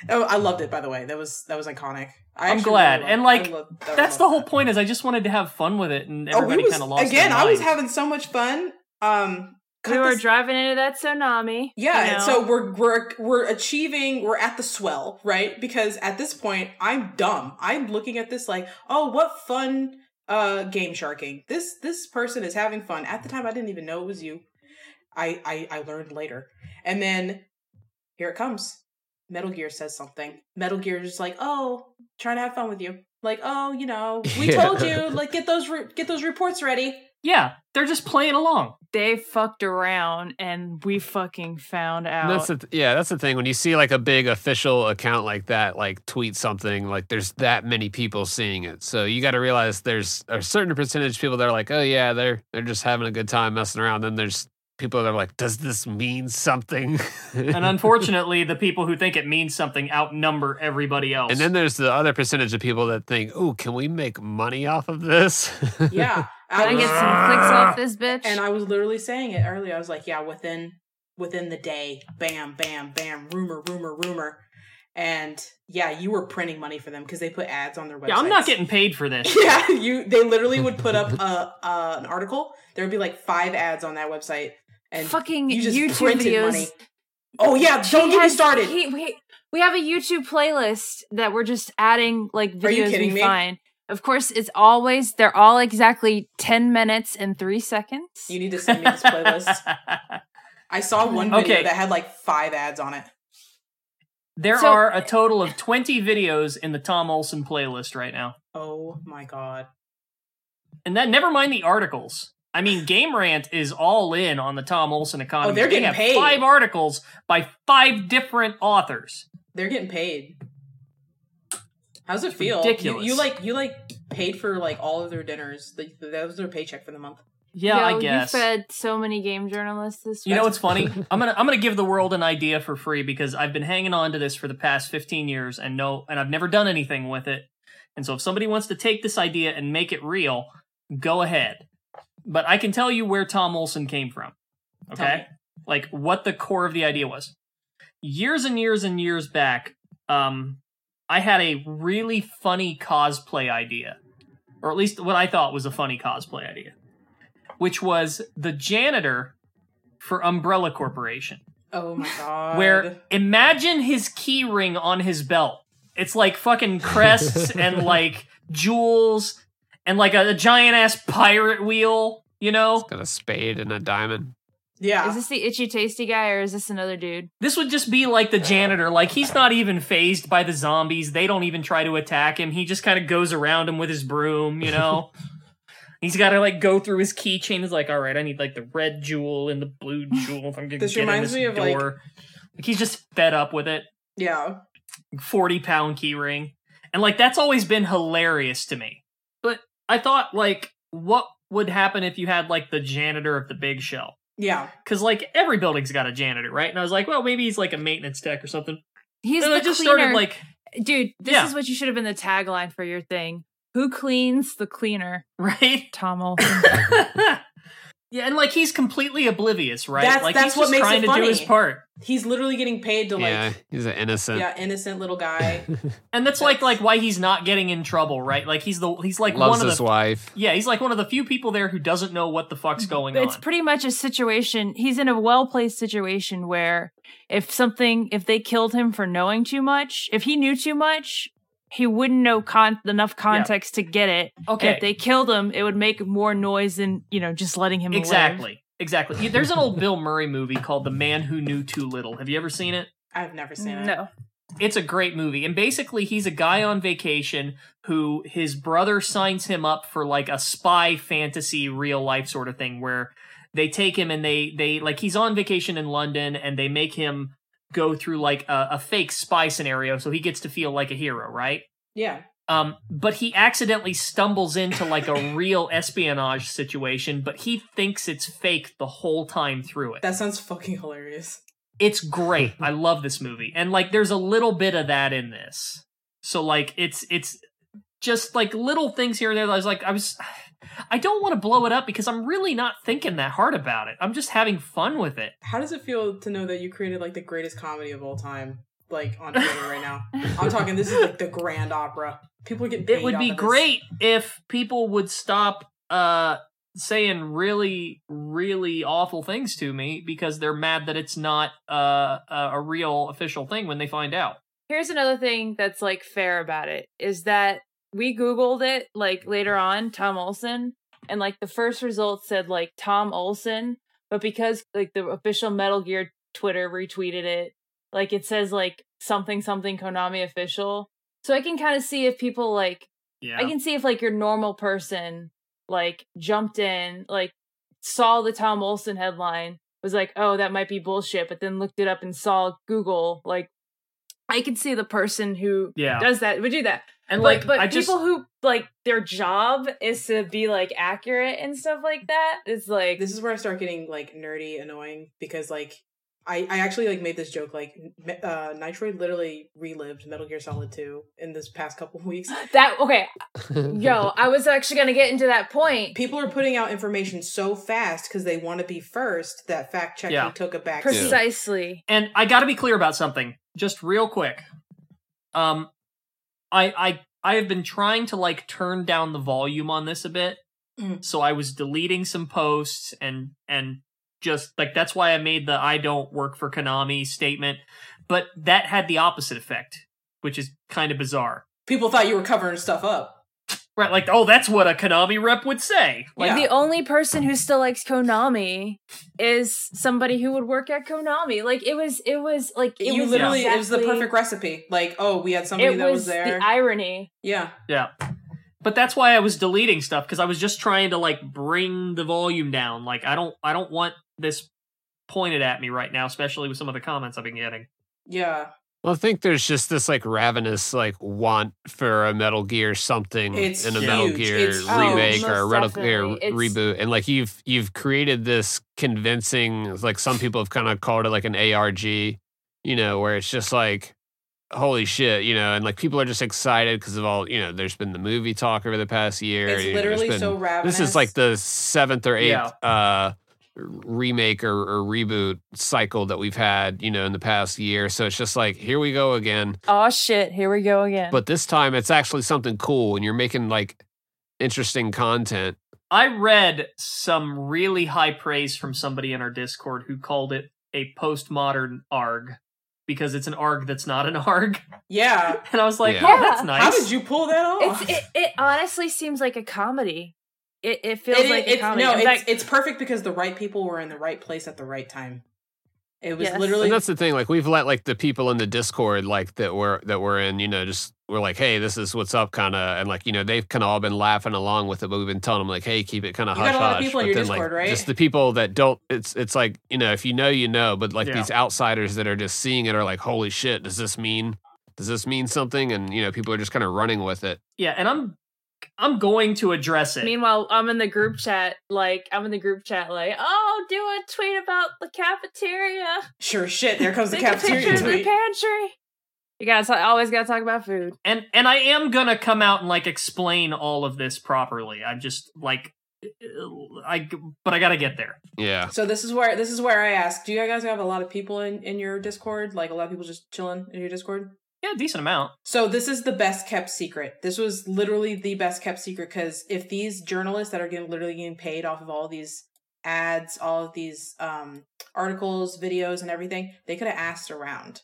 Oh, I loved it by the way. That was that was iconic. I I'm glad. really and like loved- that's the whole that. point is I just wanted to have fun with it and Oh, everybody was kind of lost again. their I was having so much fun. Um, we were this- driving into that tsunami. Yeah, you and so we're we're we're achieving we're at the swell, right? Because at this point I'm dumb. I'm looking at this like, oh, what fun uh game sharking. This this person is having fun. At the time I didn't even know it was you. I I, I learned later. And then here it comes. Metal Gear says something. Metal Gear is just like, oh, trying to have fun with you. Like, oh, you know, we Yeah. told you, like, get those re- get those reports ready. Yeah, they're just playing along. they fucked around and we fucking found out. And that's the th- yeah, that's the thing. When you see like a big official account like that, like tweet something, like there's that many people seeing it. So you got to realize there's a certain percentage of people that are like, oh yeah, they're they're just having a good time messing around. Then there's people that are like, does this mean something? And unfortunately, the people who think it means something outnumber everybody else. And then there's the other percentage of people that think, oh, can we make money off of this? Yeah. Can I was- get some clicks off this bitch? And I was literally saying it earlier. I was like, yeah, within within the day, bam, bam, bam, rumor, rumor, rumor. And yeah, you were printing money for them because they put ads on their website. yeah, I'm not getting paid for this. Yeah, you. They literally would put up a, uh, an article. There would be like five ads on that website, and fucking you just YouTube videos. money. Oh yeah, She don't get me started. he- we, we have a YouTube playlist that we're just adding like Are you videos kidding we me? find. Of course, it's always they're all exactly ten minutes and three seconds. you need to send me this playlist. I saw one video Okay. that had like five ads on it. there So- are a total of 20 videos in the Tom Olsen playlist right now. Oh my god. And that never mind the articles. I mean, Game Rant is all in on the Tom Olsen economy. Oh, they're They getting have paid. Five articles by five different authors. They're getting paid. How's it feel? ridiculous. You, you like you like paid for like all of their dinners. Like, that was their paycheck for the month. Yeah, Yo, I guess. you fed so many game journalists this You know what's funny? I'm gonna I'm gonna give the world an idea for free because I've been hanging on to this for the past 15 years and no and I've never done anything with it. And so if somebody wants to take this idea and make it real, go ahead. But I can tell you where Tom Olsen came from. Okay? Like what the core of the idea was. Years and years and years back, um I had a really funny cosplay idea. Or at least what I thought was a funny cosplay idea. Which was the janitor for Umbrella Corporation. Oh my god. Where imagine his key ring on his belt. It's like fucking crests and like jewels and like a, a giant ass pirate wheel, you know? Got a spade and a diamond. yeah. Is this the itchy tasty guy or is this another dude? This would just be like the janitor. Like he's not even phased by the zombies. They don't even try to attack him. He just kind of goes around him with his broom, you know? He's got to like go through his keychain. He's like, all right, I need like the red jewel and the blue jewel if I'm gonna This get in reminds this me of, door. like- like he's just fed up with it. yeah. 40 pound key ring. And like that's always been hilarious to me. But I thought like what would happen if you had like the janitor of the Big Shell? Yeah. Cuz like every building's got a janitor, right? And I was like, well, maybe he's like a maintenance tech or something. He's and the I just cleaner. started like Dude, this Yeah. is what you should have been the tagline for your thing. Who cleans the cleaner? right? Tom Olsen. yeah, and like he's completely oblivious, right? That's- like that's he's what just makes trying it to do his part. He's literally getting paid to like yeah, he's an innocent. yeah, innocent little guy. And that's like That's- like why he's not getting in trouble, right? Like he's the he's like Loves one of his the wife. Yeah, he's like one of the few people there who doesn't know what the fuck's going it's on. It's pretty much a situation. He's in a well placed situation where if something, if they killed him for knowing too much, if he knew too much, he wouldn't know con- enough context to get it. And okay. if they killed him, it would make more noise than you know just letting him live. Exactly. Exactly. Yeah, There's an old Bill Murray movie called The Man Who Knew Too Little. Have you ever seen it? I've never seen it. No. It's a great movie. And basically, he's a guy on vacation who his brother signs him up for like a spy fantasy real life sort of thing where they take him and they they like he's on vacation in London and they make him go through like a, a fake spy scenario so he gets to feel like a hero, right? Yeah. Um, but he accidentally stumbles into like a real espionage situation, but he thinks it's fake the whole time through it. That sounds fucking hilarious. It's great. I love this movie. And like there's a little bit of that in this. So like it's it's just like little things here and there I was like I was I don't want to blow it up because I'm really not thinking that hard about it. I'm just having fun with it. How does it feel to know that you created like the greatest comedy of all time, like on Twitter right now? I'm talking. This is like the grand opera. People are getting. Paid It would be of this. great if people would stop uh saying really really awful things to me because they're mad that it's not uh a a real official thing when they find out. Here's another thing that's like fair about it is that we Googled it like later on, Tom Olsen, and like the first result said like Tom Olsen, but because like the official Metal Gear Twitter retweeted it, like it says like something something Konami official. So I can kind of see if people like Yeah. I can see if like your normal person like jumped in, like saw the Tom Olsen headline, was like, oh, that might be bullshit, but then looked it up and saw Google. Like, I could see the person who Yeah. does that would do that. And but like but I just people who like their job is to be like accurate and stuff like that. It's like This is where I start getting like nerdy, annoying because like I I actually like made this joke like me- uh Nitroid literally relived Metal Gear Solid 2 in this past couple weeks. that. Okay, yo, I was actually gonna get into that point. People are putting out information so fast because they want to be first that fact checking Yeah. took a back. seat. Precisely. and I got to be clear about something, just real quick. Um, I I I have been trying to like turn down the volume on this a bit, Mm. so I was deleting some posts and and just like that's why I made the I don't work for Konami statement, but that had the opposite effect, which is kind of bizarre. People thought you were covering stuff up. Right, like oh, that's what a Konami rep would say. Like, Yeah. The only person who still likes Konami is somebody who would work at Konami. Like it was, it was like it you was literally it was the perfect recipe. Like, oh, we had somebody It that was was there. the irony. yeah. Yeah. But that's why I was deleting stuff because I was just trying to like bring the volume down. Like I don't I don't want this pointed at me right now, especially with some of the comments I've been getting. Yeah. Well, I think there's just this like ravenous like want for a Metal Gear something It's in a huge. Metal Gear It's remake huge. or a Metal Gear reboot, and like you've you've created this convincing like some people have kind of called it like an ARG, you know, where it's just like holy shit, you know, and like people are just excited because of all you know. There's been the movie talk over the past year. It's you know, literally been- so ravenous. This is like the seventh or eighth Yeah. uh remake or, or reboot cycle that we've had, you know, in the past year. So it's just like, here we go again. Oh shit! Here we go again. But this time it's actually something cool and you're making like interesting content. I read some really high praise from somebody in our Discord who called it a postmodern ARG because it's an ARG that's not an ARG. Yeah. And I was like, Yeah. oh, that's nice. How did you pull that off? it's it, it honestly seems like a comedy. It it feels It- like a it's, comedy. no, it's, fact, it's perfect because the right people were in the right place at the right time. It was Yes. literally And that's the thing. Like we've let like the people in the Discord like that were that were in, you know, just we're like, hey, this is what's up, kind of, and like you know they've kind of all been laughing along with it, but we've been telling them like, hey, keep it kind of hush got a lot of hush. people in But your then, like, Discord, right? Just the people that don't. It's it's like you know if you know you know, but like Yeah. these outsiders that are just seeing it are like, holy shit, does this mean? Does this mean something? And you know people are just kind of running with it. yeah, and I'm I'm going to address it. meanwhile, I'm in the group chat. Like I'm in the group chat. Like, oh, do a tweet about the cafeteria. sure shit. There comes the cafeteria picture of the pantry. You gotta talk, always gotta talk about food. and and I am gonna come out and like explain all of this properly. I'm just like I but I gotta get there. Yeah. So this is where this is where I ask: Do you guys have a lot of people in in your Discord? Like a lot of people just chilling in your Discord? Yeah, decent amount. So this is the best kept secret. This was literally the best kept secret because if these journalists that are getting literally getting paid off of all these ads, all of these um articles, videos, and everything, they could have asked around.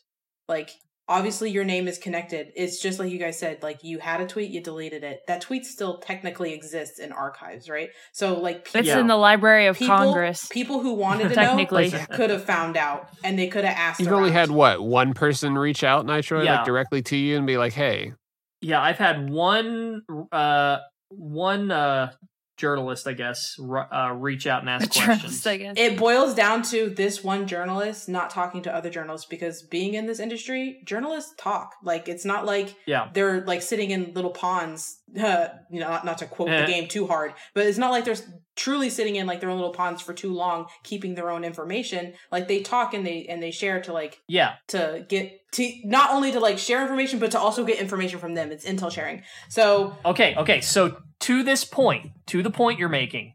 Like obviously your name is connected. It's just like you guys said, like you had a tweet, you deleted it. That tweet still technically exists in archives, right? So like It's in the Library of people, Congress. people who wanted to know could have found out and they could have asked. You've only had what one person reach out, Nitro, Yeah. like directly to you and be like, "Hey, Yeah, I've had one uh one uh journalist, I guess, r- uh, reach out and ask questions. I guess. It boils down to this one journalist not talking to other journalists because being in this industry, journalists talk. Like it's not like Yeah. they're like sitting in little ponds. Uh, you know, not, not to quote Eh. the game too hard, but it's not like they're truly sitting in like their own little ponds for too long, keeping their own information. Like they talk and they and they share to like Yeah. to get to not only to like share information, but to also get information from them. It's intel sharing. So Okay, okay. So to this point, to the point you're making,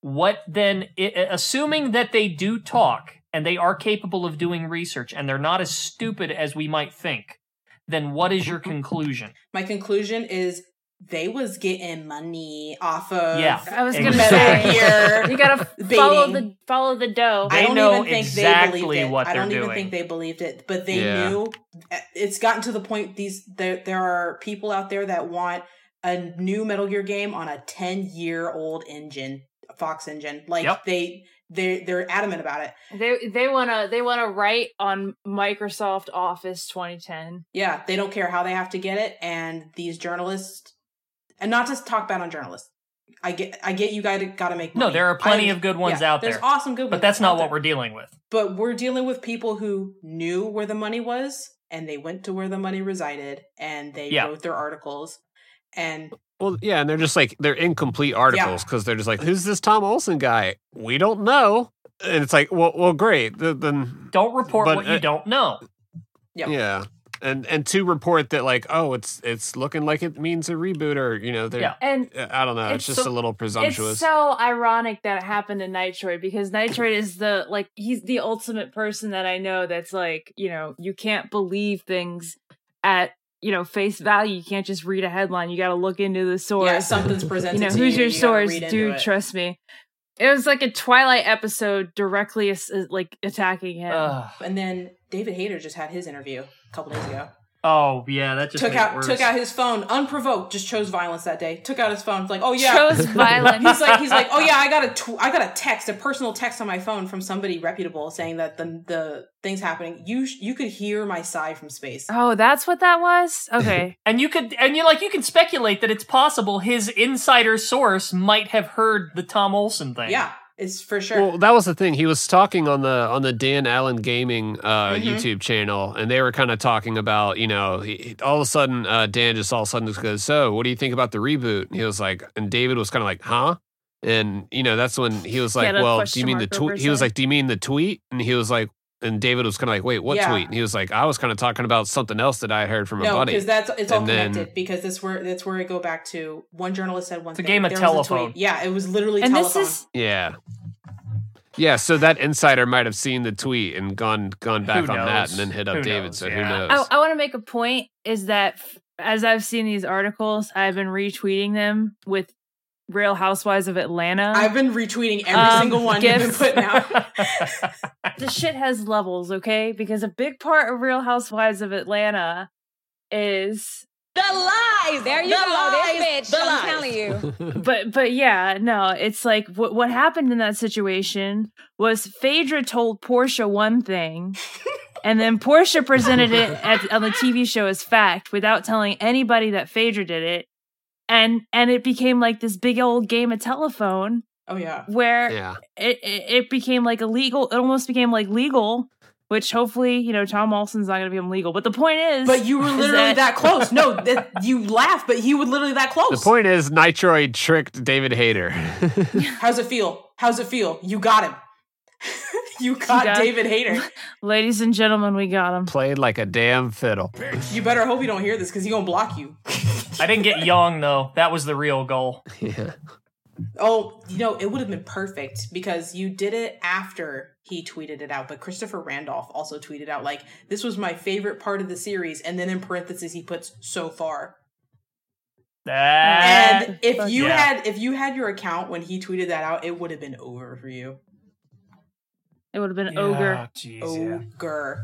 what then i- assuming that they do talk and they are capable of doing research and they're not as stupid as we might think, then what is your conclusion? my conclusion is they was getting money off of Yeah. I was gonna Exactly. say Metal you gotta follow the follow the dough. They I don't know even think exactly they believed it. what I don't they're even doing. think they believed it, but they Yeah. knew. eh, It's gotten to the point these there there are people out there that want a new Metal Gear game on a ten year old engine, Fox engine. Like Yep. they they they're adamant about it. They they wanna they wanna write on Microsoft Office 2010. Yeah, they don't care how they have to get it, and these journalists, and not to talk bad on journalists. I get, I get you got to got to make money. No, there are plenty I- of good ones yeah, out there. There's awesome good ones, But that's not out what there. we're dealing with. But we're dealing with people who knew where the money was, and they went to where the money resided, and they Yeah. wrote their articles, and well, yeah," and they're just like they're incomplete articles because they're just like, "Who's this Tom Olsen guy? We don't know." And it's like, "Well, well, great. Then Don't report But, what you uh, don't know. Yep. yeah." And and to report that like oh it's it's looking like it means a reboot or you know they're Yeah. And I don't know it's, It's just so- a little presumptuous It's so ironic that it happened to Nitroid because Nitroid is the like he's the ultimate person that I know that's like, you know, you can't believe things at, you know, face value. You can't just read a headline. You got to look into the source. yeah, something's presented. you know, to who's you, your you source? Dude, it. trust me. It was like a Twilight episode directly as- as, like attacking him. Ugh. And then David Hayter just had his interview a couple days ago. Oh yeah, that just took out worse. took out his phone unprovoked. Just chose violence that day. Took out his phone. It's like, oh yeah, Chose violence. he's like he's like oh yeah i got a tw- i got a text a personal text on my phone from somebody reputable saying that the the things happening you sh- you could hear my sigh from space oh, that's what that was? Okay. And you could, and you like, you can speculate that it's possible his insider source might have heard the Tom Olsen thing. yeah it's for sure Well, that was the thing. He was talking on the on the Dan Allen Gaming uh, Mhm. YouTube channel, and they were kind of talking about, you know, he, all of a sudden, uh, Dan just all of a sudden just goes, "So, what do you think about the reboot?" And he was like, and David was kind of like, "Huh?" And you know, that's when he was like, a "Well, do you mean the tweet?" He was like, "Do you mean the tweet?" And he was like, and David was kind of like, "Wait, what Yeah. tweet?" And he was like, "I was kind of talking about something else that I heard from a no buddy." because that's it's all And then- connected because that's where that's where I go back to one journalist said one It's a thing game of there telephone. yeah it was literally and telephone this is Yeah. Yeah, so that insider might have seen the tweet and gone gone back on that and then hit up Who David. knows? So Yeah. who knows? I, I want to make a point is that f- as I've seen these articles, I've been retweeting them with Real Housewives of Atlanta. i've been retweeting every Um, single one you've been putting out the shit has levels, okay? Because a big part of Real Housewives of Atlanta is The lies. There you The go. lies. This bitch. The I'm lies. telling you. but but yeah, no, it's like what what happened in that situation was Phaedra told Porsha one thing, and then Porsha presented it at, on the TV show as fact without telling anybody that Phaedra did it, and and it became like this big old game of telephone oh yeah where yeah. it, it it became like illegal. It almost became like legal. Which hopefully, you know, Tom Olsen's not going to become legal. But the point is, but you were is literally that, close no that, you laugh but he was literally that close The point is Nitroid tricked David Hayter. how's it feel how's it feel you got him you got got- david hayter ladies and gentlemen, we got him. Played like a damn fiddle. you better hope you don't hear this because he gonna block you I didn't get young though. That was the real goal. Yeah. Oh, you know, it would have been perfect because you did it after he tweeted it out. But Christopher Randolph also tweeted out, like, this was my favorite part of the series. And then in parentheses, he puts so far. That, and if you yeah. had if you had your account when he tweeted that out, it would have been over for you. It would have been Yeah, ogre. jeez, Oh, yeah. Ogre.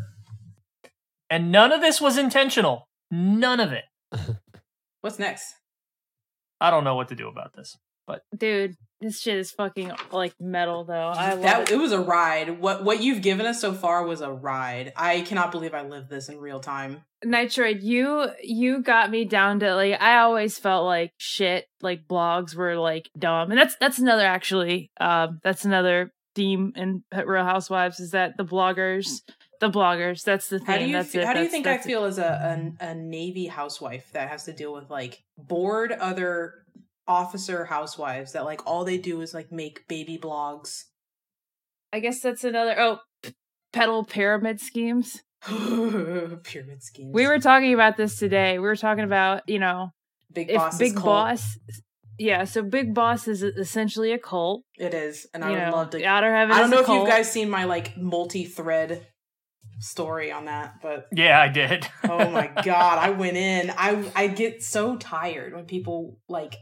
And none of this was intentional. None of it. What's next? I don't know what to do about this. But dude, this shit is fucking like metal though. I love that it. it was a ride. What what you've given us so far was a ride. I cannot believe I lived this in real time. Nitroid, you you got me down to like I always felt like shit, like blogs were like dumb. And that's that's another actually um that's another theme in Real Housewives is that the bloggers the bloggers, that's the thing. How do you that's it, how do you that's- think I that's it. feel as a, a a Navy housewife that has to deal with like bored other officer housewives that like all they do is like make baby blogs. I guess that's another oh p- pedal pyramid schemes. Pyramid schemes. We were talking about this today. We were talking about, you know, big if boss. Big Boss Yeah, so Big Boss is essentially a cult. It is, and I you would know, love to. Outer Heaven I don't is know a if you cult. guys seen my like multi-thread story on that, but Yeah, I did. oh my god, I went in. I I get so tired when people like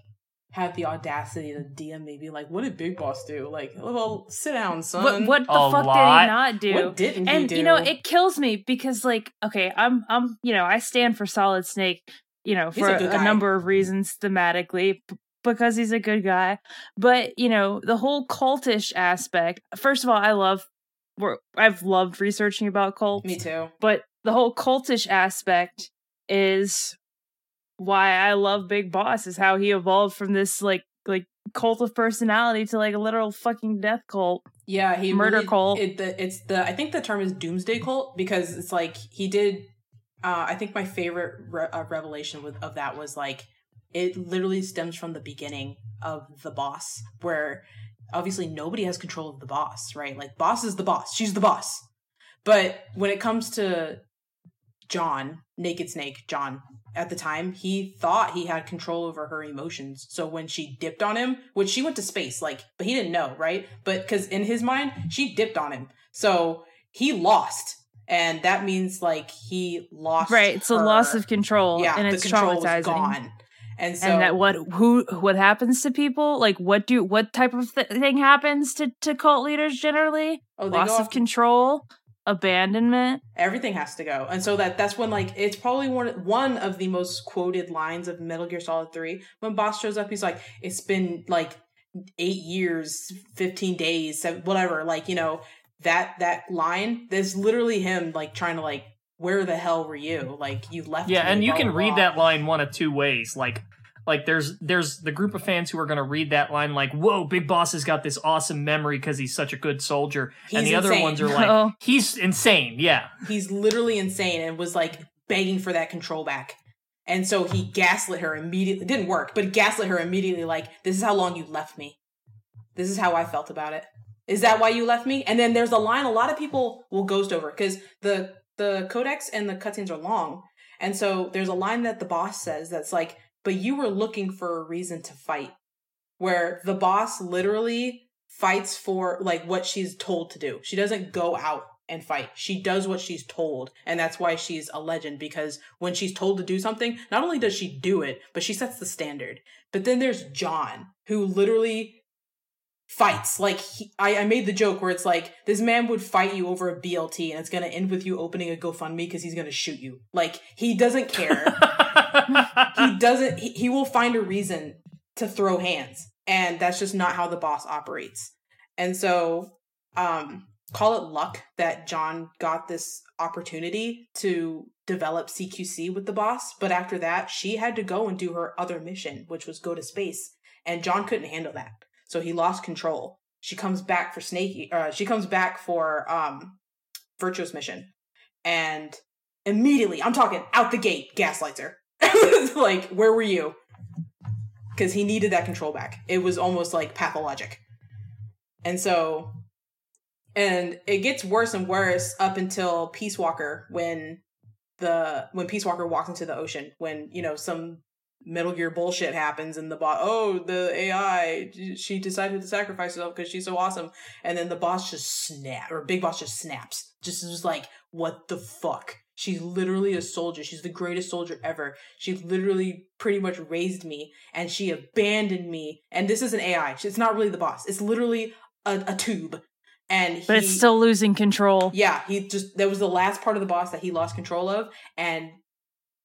have the audacity to DM me, be like, "What did Big Boss do?" Like, well, sit down, son. What what the A fuck did lot. he not do? What didn't he and do? you know it kills me because like okay i'm i'm you know i stand for solid snake you know for a a, good number of reasons thematically p- because he's a good guy but you know the whole cultish aspect first of all i love i've loved researching about cults Me too. but the whole cultish aspect is why i love big boss is how he evolved from this like like cult of personality to like a literal fucking death cult Yeah, he Murder really- cult. It, the, it's the I think the term is doomsday cult because it's like he did. Uh, I think my favorite re- uh, revelation with, of that was like it literally stems from the beginning of the boss, where obviously nobody has control of the boss, right? Like boss is the boss, she's the boss. But when it comes to John, Naked Snake, John, at the time, he thought he had control over her emotions. So when she dipped on him, which she went to space, like, but he didn't know, right? But because in his mind, she dipped on him. So he lost. And that means like he lost. right it's a loss of control Yeah, and the it's control traumatizing gone. And so and that what who what happens to people? Like what do what type of th- thing happens to to cult leaders generally? Oh, loss of control abandonment. Everything has to go. And so that that's when like it's probably one one of the most quoted lines of metal gear solid 3 when boss shows up he's like it's been like eight years 15 days seven, whatever like you know that that line there's literally him like trying to like where the hell were you like you left Yeah, and you can read blah. that line one of two ways. Like like there's there's the group of fans who are going to read that line like, "Whoa, Big Boss has got this awesome memory because he's such a good soldier," and He's the other ones are like, Oh. "He's insane." Yeah, he's literally insane and was like begging for that control back. And so he gaslit her immediately. It didn't work, but gaslit her immediately like, this is how long you left me. This is how I felt about it. Is that why you left me? And then there's a line a lot of people will ghost over because the the codex and the cutscenes are long. And so there's a line that the boss says that's like, but you were looking for a reason to fight. Where the boss literally fights for like what she's told to do. She doesn't go out and fight. She does what she's told. And that's why she's a legend because when she's told to do something, not only does she do it, but she sets the standard. But then there's John, who literally fights. Like he, I, I made the joke where it's like this man would fight you over a BLT and it's gonna end with you opening a GoFundMe because he's gonna shoot you. Like he doesn't care. he doesn't he, he will find a reason to throw hands and that's just not how the boss operates and so um call it luck that john got this opportunity to develop cqc with the boss but after that she had to go and do her other mission which was go to space and john couldn't handle that so he lost control. She comes back for snakey uh, she comes back for um virtuous mission. And immediately i'm talking out the gate gaslights her. Like where were you? Because he needed that control back. It was almost like pathologic. And so and it gets worse and worse up until peace walker when the when peace walker walks into the ocean when you know some metal gear bullshit happens and the bot oh the ai she decided to sacrifice herself because she's so awesome. And then the boss just snap or big boss just snaps. Just is like what the fuck? She's literally a soldier. She's the greatest soldier ever. She literally pretty much raised me and she abandoned me. And this is an ai it's not really the boss. It's literally a, a tube. And he, But it's still losing control. yeah, he just that was the last part of the boss that he lost control of, and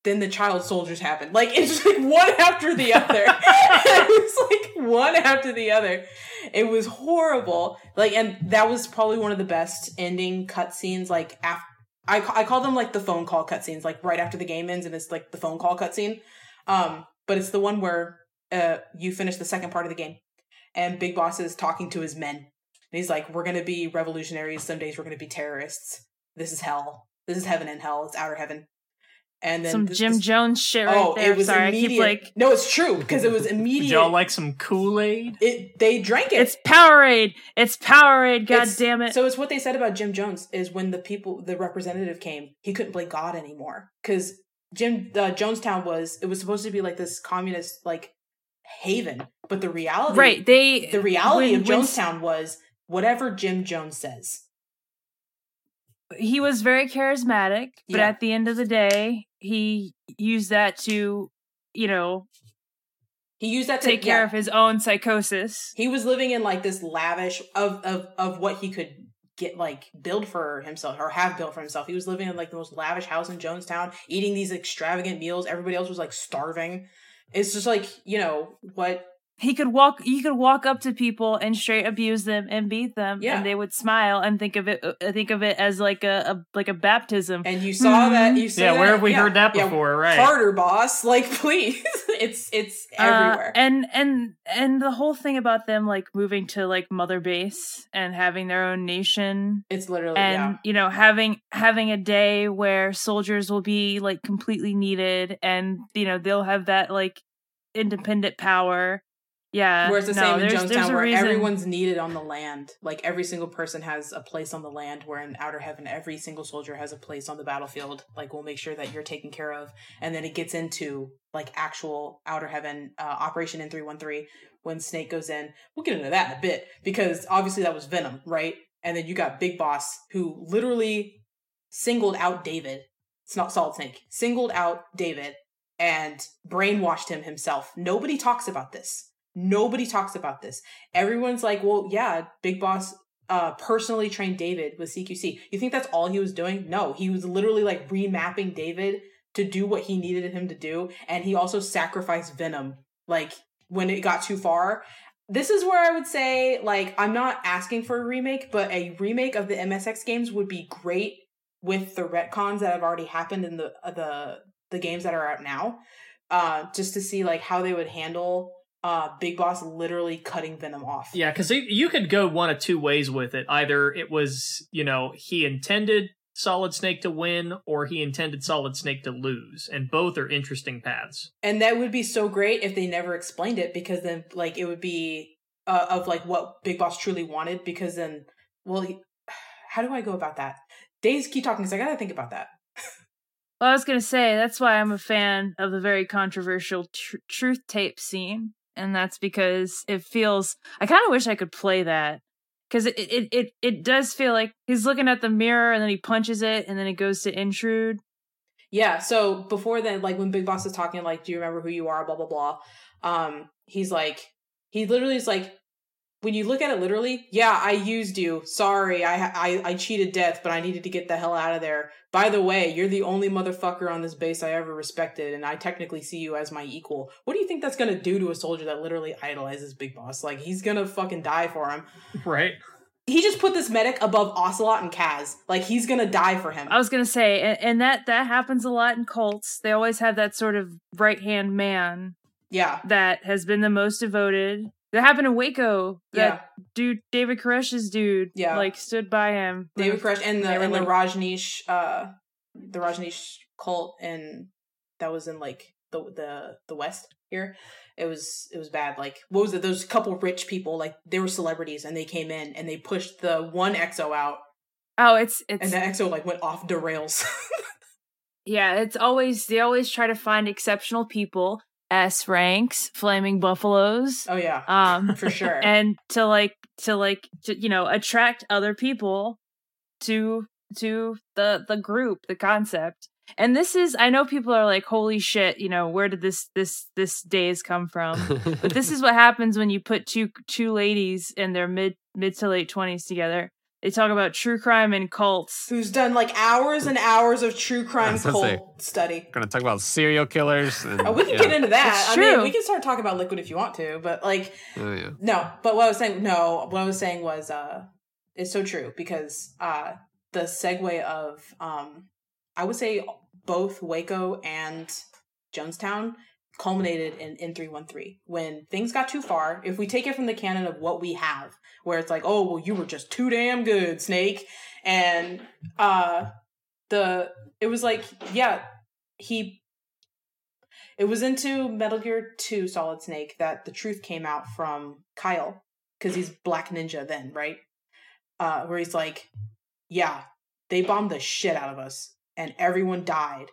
then the child soldiers happened. Like it's just like one after the other. it was like one after the other. It was horrible. Like, and that was probably one of the best ending cutscenes. Like, after I I call them like the phone call cutscenes. Like right after the game ends, and it's like the phone call cutscene. Um, but it's the one where uh you finish the second part of the game, and Big Boss is talking to his men. And he's like, We're gonna be revolutionaries. Some days we're gonna be terrorists. This is hell. This is heaven and hell. It's outer heaven. And then Some this- Jim this- Jones shit right oh, there. it was Sorry, immediate. I keep like no, it's true because it was immediate. y'all like some Kool Aid? it. They drank it. it's Powerade. It's Powerade. God It's- damn it. So it's what they said about Jim Jones is when the people, the representative came, he couldn't play God anymore because Jim uh, Jonestown was it was supposed to be like this communist like haven, but the reality, right. They The reality when- of when Jonestown was whatever Jim Jones says. He was very charismatic, but Yeah. at the end of the day, he used that to, you know, He used that to take care yeah. of his own psychosis. He was living in like this lavish of of of what he could get like build for himself or have built for himself. He was living in like the most lavish house in Jonestown, eating these extravagant meals. Everybody else was like starving. It's just like, you know, what He could walk. He could walk up to people and straight abuse them and beat them, Yeah. and they would smile and think of it. Uh, think of it as like a, a like a baptism. and you saw that you saw Yeah, where that- have we yeah, heard that yeah, before? Right. Carter boss, like please. it's it's Uh, everywhere. and and and the whole thing about them like moving to like mother base and having their own nation it's literally and yeah. you know having having a day where soldiers will be like completely needed and you know they'll have that like independent power yeah Where it's the no, same in there's- Jonestown, where reason- everyone's needed on the land. Like every single person has a place on the land. Where in Outer Heaven, every single soldier has a place on the battlefield. Like we'll make sure that you're taken care of. And then it gets into like actual Outer Heaven uh, Operation N three one three when Snake goes in. We'll get into that in a bit because obviously that was Venom, right? And then you got Big Boss who literally singled out David. It's not Solid Snake. Singled out David and brainwashed him himself. Nobody talks about this. Nobody talks about this. Everyone's like, well, yeah, Big Boss uh personally trained David with CQC. You think that's all he was doing? No, he was literally like remapping David to do what he needed him to do. And he also sacrificed Venom, like when it got too far. This is where I would say, like, I'm not asking for a remake, but a remake of the MSX games would be great with the retcons that have already happened in the the the games that are out now. Uh, just to see like how they would handle uh Big Boss literally cutting Venom off. Yeah, because you could go one of two ways with it. Either it was, you know, he intended Solid Snake to win, or he intended Solid Snake to lose, and both are interesting paths. And that would be so great if they never explained it because then like it would be uh, of like what Big Boss truly wanted because then well he, how do I go about that? Days keep talking because I gotta think about that. well i was gonna say that's why i'm a fan of the very controversial tr- truth tape scene and that's because it feels i kind of wish i could play that because it, it it it does feel like he's looking at the mirror and then he punches it and then it goes to intrude Yeah, so before then, like when Big Boss is talking, like, do you remember who you are? Blah blah blah. Um, he's like, he literally is like, when you look at it literally, yeah, I used you. Sorry, I I I cheated death, but I needed to get the hell out of there. By the way, you're the only motherfucker on this base I ever respected, and I technically see you as my equal. What do you think that's gonna do to a soldier that literally idolizes Big Boss? Like, he's gonna fucking die for him. Right? He just put this medic above Ocelot and Kaz. Like, he's gonna die for him. I was gonna say, and, and that that happens a lot in cults. They always have that sort of right hand man yeah, that has been the most devoted. That happened in Waco. That dude, David Koresh's dude, Yeah. like stood by him. David Koresh and the and the like- Rajneesh uh the Rajneesh cult and that was in like the the the West here. It was it was bad. Like what was it? Those couple rich people, like they were celebrities and they came in and they pushed the one exo out Oh, it's it's and the exo like went off the rails. yeah. It's always they always try to find exceptional people, S ranks, flaming buffaloes, oh yeah. um, For sure. and to like to like to, you know attract other people to to the the group, the concept. And this is I know people are like, holy shit, you know, where did this this this days come from? but this is what happens when you put two two ladies in their mid mid to late twenties together. They talk about true crime and cults. Who's done like hours and hours of true crime was gonna say. cult study. Gonna talk about serial killers. And, Oh, we can yeah. get into that. It's I mean, we can start talking about liquid if you want to, but like, Oh yeah. no. But what I was saying, no, what I was saying was, uh, it's so true because uh, the segue of, um, I would say both Waco and Jonestown culminated in in 313 when things got too far if we take it from the canon of what we have where it's like oh well you were just too damn good snake. And uh the it was like yeah he it was into metal gear 2 solid snake that the truth came out from kyle because he's black ninja then right? Uh where he's like yeah they bombed the shit out of us and everyone died.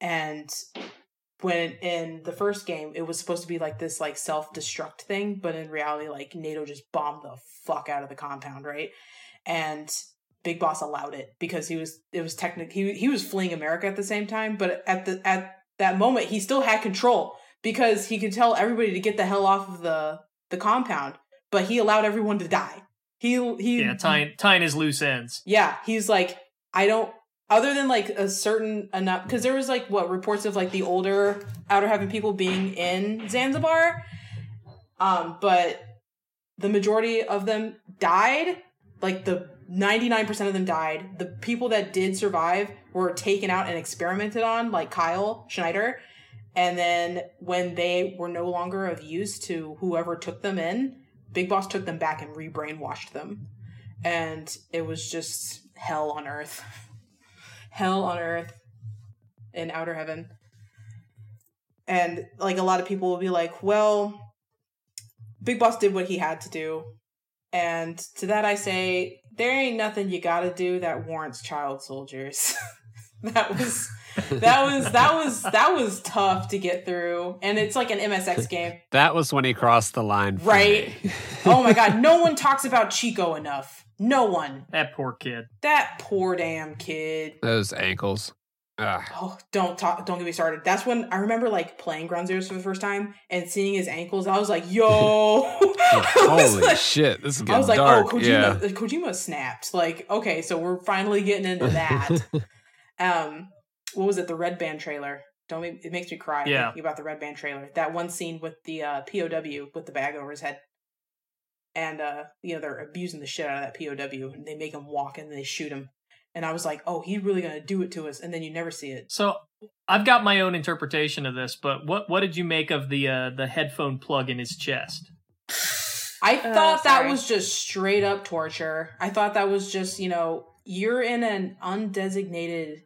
And when in the first game it was supposed to be like this like self-destruct thing but in reality like nato just bombed the fuck out of the compound right and big boss allowed it because he was it was technic he, he was fleeing america at the same time but at the at that moment he still had control because he could tell everybody to get the hell off of the the compound but he allowed everyone to die he he Yeah, tying tying his loose ends. yeah, he's like, I don't. Other than like a certain enough, because there was like what reports of like the older outer heaven people being in Zanzibar, um, but the majority of them died. Like the ninety nine percent of them died. The people that did survive were taken out and experimented on, like Kyle Schneider. And then when they were no longer of use to whoever took them in, Big Boss took them back and re-brainwashed them and it was just hell on earth hell on earth in outer heaven. And like a lot of people will be like well big boss did what he had to do. And to that i say there ain't nothing you gotta do that warrants child soldiers that was that was that was that was tough to get through and it's like an msx game That was when he crossed the line. for Right. me. oh my god no one talks about chico enough no one That poor kid. that poor damn kid Those ankles. Ugh. Oh, don't talk! Don't get me started. That's when I remember like playing Ground Zeroes for the first time and seeing his ankles. I was like, "Yo!" I was Holy like- shit! This is I was like, oh, dark. "Oh, Kojima! yeah. Kojima snapped!" Like, okay, so we're finally getting into that. Um, what was it? The Red Band trailer. Don't make, it makes me cry Yeah. thinking about the Red Band trailer. That one scene with the uh, POW with the bag over his head, and uh, you know they're abusing the shit out of that POW, and they make him walk and they shoot him. And I was like, "Oh, he's really gonna do it to us," and then you never see it. So I've got my own interpretation of this, but what what did you make of the uh, the headphone plug in his chest? I Uh, thought that was just straight up torture. I thought that was just, you know, you're in an undesignated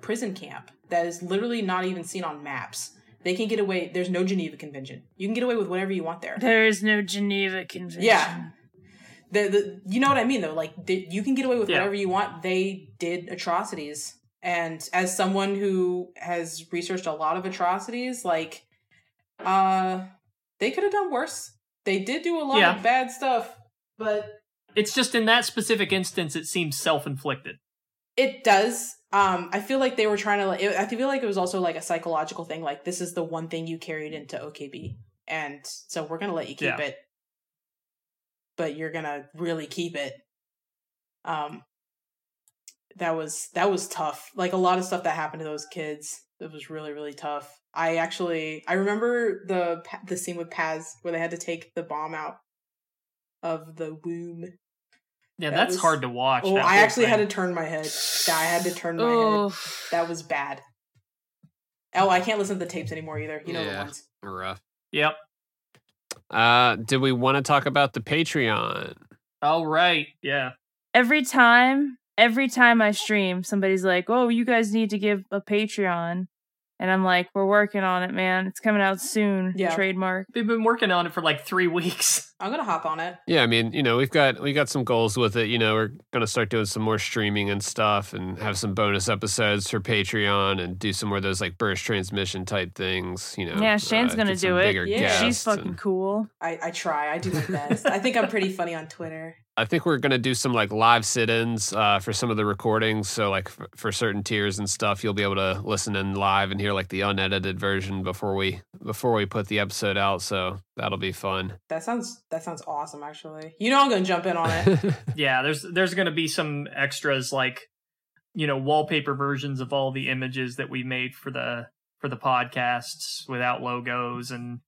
prison camp that is literally not even seen on maps. They can get away. There's no Geneva Convention. You can get away with whatever you want there. There is no Geneva Convention. Yeah. The, the, you know what I mean, though? Like, the, you can get away with Yeah. whatever you want. They did atrocities. And as someone who has researched a lot of atrocities, like, uh, they could have done worse. They did do a lot Yeah. of bad stuff, but It's just in that specific instance, it seems self inflicted. It does. Um, I feel like they were trying to. Like, it, I feel like it was also like a psychological thing. Like this is the one thing you carried into OKB, and so we're gonna let you keep Yeah. it, but you're gonna really keep it. Um, that was that was tough. Like a lot of stuff that happened to those kids. It was really really tough. I actually I remember the the scene with Paz where they had to take the bomb out of the womb. Yeah, That that's was- hard to watch. Oh, I whole actually had to turn my head. Yeah, I had to turn my head. Oh, That was bad. Oh, I can't listen to the tapes anymore either. You know the Yeah. ones. Rough. Yep. Uh, did we want to talk about the Patreon? All right. Yeah. every time, every time I stream, somebody's like, "Oh, you guys need to give a Patreon," and I'm like, "We're working on it, man. It's coming out soon." Yeah. Trademark. They've been working on it for like three weeks. I'm gonna hop on it. Yeah, I mean, you know, we've got we got some goals with it. You know, we're gonna start doing some more streaming and stuff, and have some bonus episodes for Patreon, and do some more of those like burst transmission type things. You know, Yeah, Shaine's uh, gonna do it. Yeah. She's fucking and- cool. I, I try. I do my best. I think I'm pretty funny on Twitter. I think we're gonna do some like live sit-ins uh, for some of the recordings. So like f- for certain tiers and stuff, you'll be able to listen in live and hear like the unedited version before we before we put the episode out. So that'll be fun. That sounds That sounds awesome, actually. You know I'm gonna jump in on it. Yeah, there's there's gonna be some extras like you know wallpaper versions of all the images that we made for the for the podcasts without logos and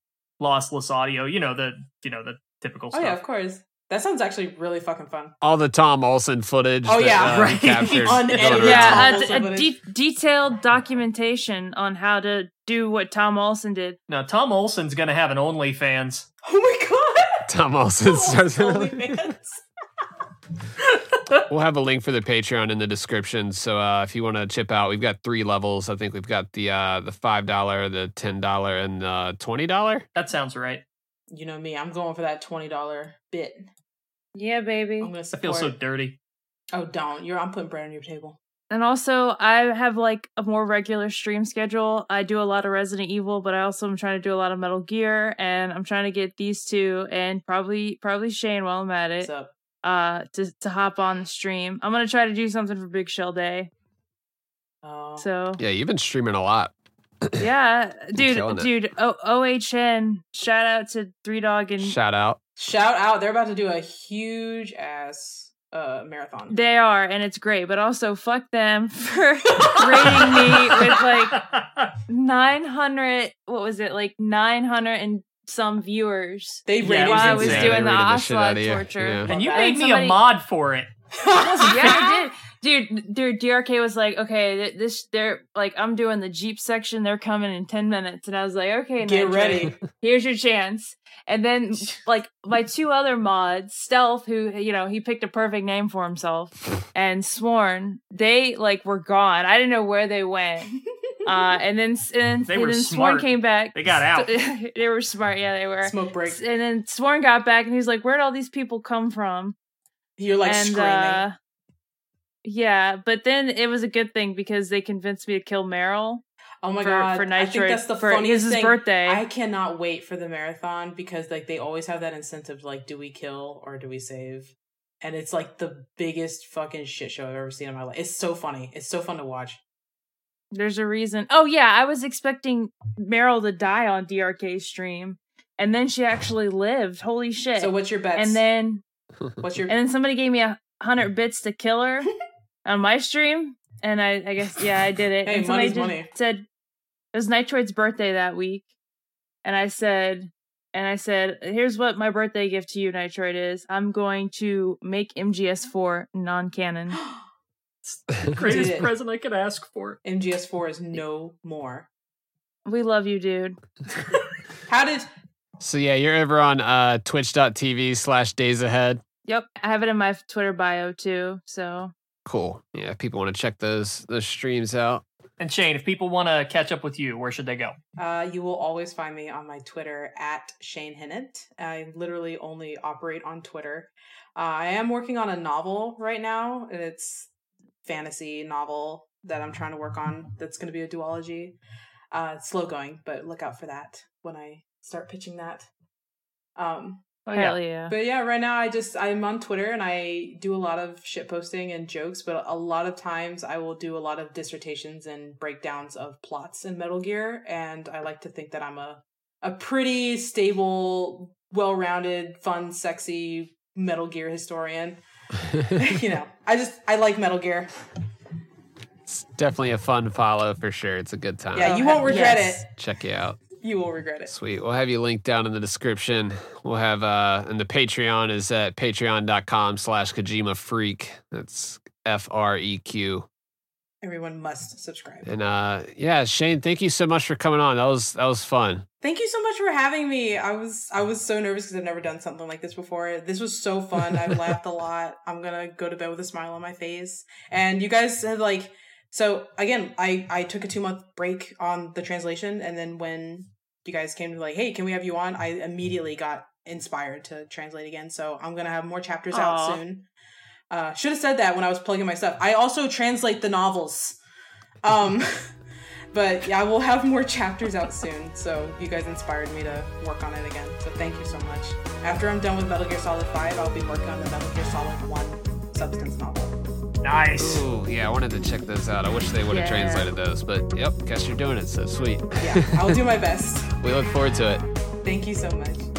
lossless audio. You know the you know the typical oh yeah, of course. That sounds actually really fucking fun. All the Tom Olsen footage. Oh, that, yeah, uh, right. captured Unedited. yeah, Tom a, a de- detailed documentation on how to do what Tom Olsen did. Now Tom Olsen's gonna have an OnlyFans. Oh my god! Tom Olsen starts. OnlyFans. we'll have a link for the Patreon in the description. So uh, if you want to chip out, we've got three levels. I think we've got the uh, the five dollar, the ten dollar, and the twenty dollar. That sounds right. You know me, I'm going for that twenty dollar bit. Yeah, baby. I'm gonna I feel so dirty. oh, don't! You're I'm putting bread on your table. And also, I have like a more regular stream schedule. I do a lot of Resident Evil, but I also am trying to do a lot of Metal Gear, and I'm trying to get these two and probably probably Shaine while I'm at What's it. up? Uh, to to hop on the stream. I'm gonna try to do something for Big Shell Day. Oh, So Yeah, you've been streaming a lot. Yeah, dude, killing it. dude. O- OHN. Shout out to Three Dog and Shout out. shout out! They're about to do a huge ass uh marathon. They are, and it's great. But also, fuck them for rating me with like 900. What was it? Like 900 and some viewers. They Yeah, rated it While I was was insane. doing the They rated the shit Ocelot out of you. torture. Yeah. and you And made me somebody- a mod for it. yeah, I did. Dude, dude, DRK was like, okay, this, they're like, I'm doing the Jeep section. They're coming in 10 minutes. And I was like, okay, Get Nitro, ready. Here's your chance. And then, like, my two other mods, Stealth, who, you know, he picked a perfect name for himself, and Sworn, they, like, were gone. I didn't know where they went. Uh, and then, and, They and were then smart. Sworn came back. They got out. they were smart. Yeah, they were. Smoke break. And then Sworn got back and he's like, where'd all these people come from? You're like and screaming. uh yeah, but then it was a good thing because they convinced me to kill Meryl oh my for, god! for I think that's the for funniest his thing. birthday. I cannot wait for the marathon because like they always have that incentive like do we kill or do we save? And it's like the biggest fucking shit show I've ever seen in my life. It's so funny. It's so fun to watch. There's a reason. Oh yeah, I was expecting Meryl to die on DRK's stream, and then she actually lived. Holy shit! So what's your bets? and then what's your and then somebody gave me a hundred bits to kill her on my stream, and I I guess yeah I did it. Hey, and somebody money's money. said it was Nitroid's birthday that week, and I said. And I said, "Here's what my birthday gift to you, Nitroid is. I'm going to make MGS4 non-canon." Greatest Did it. present I could ask for. MGS4 is no more. We love you, dude. How did So yeah, you're over on uh, twitch.tv slash days ahead. Yep, I have it in my Twitter bio too. So Cool. Yeah, if people want to check those those streams out. And Shaine, if people want to catch up with you, where should they go? Uh, you will always find me on my Twitter at Shane Hinnant. I literally only operate on Twitter. Uh, I am working on a novel right now, and it's fantasy novel that I'm trying to work on. That's going to be a duology. Uh, it's slow going, but look out for that when I start pitching that. Um, Oh, hell yeah. but yeah, right now I just I'm on Twitter and I do a lot of shit posting and jokes, but a lot of times I will do a lot of dissertations and breakdowns of plots in Metal Gear, and I like to think that I'm a a pretty stable, well-rounded, fun, sexy Metal Gear historian. you know, I just I like Metal Gear. it's definitely a fun follow for sure. It's a good time. Yeah, you won't regret yes. it. Check you out. You will regret it. Sweet. We'll have you linked down in the description. We'll have uh and the Patreon is at patreon.com slash Kojima Freq. That's F R E Q. Everyone must subscribe. And uh yeah, Shaine, thank you so much for coming on. That was that was fun. Thank you so much for having me. I was I was so nervous because I've never done something like this before. This was so fun. I laughed a lot. I'm gonna go to bed with a smile on my face. And you guys have like so again. I I took a two month break on the translation, and then when you guys came to like, hey, can we have you on? I immediately got inspired to translate again. So I'm gonna have more chapters Aw. out soon. Uh, should have said that when I was plugging my stuff. I also translate the novels. Um. But yeah, we'll have more chapters out soon. So you guys inspired me to work on it again. So thank you so much. After I'm done with Metal Gear Solid 5, I'll be working on the Metal Gear Solid 1 Substance novel. Nice. Ooh, yeah, I wanted to check those out. I wish they would have Yeah. translated those, but yep, guess you're doing it. So sweet. Yeah, I'll do my best. we look forward to it. Thank you so much.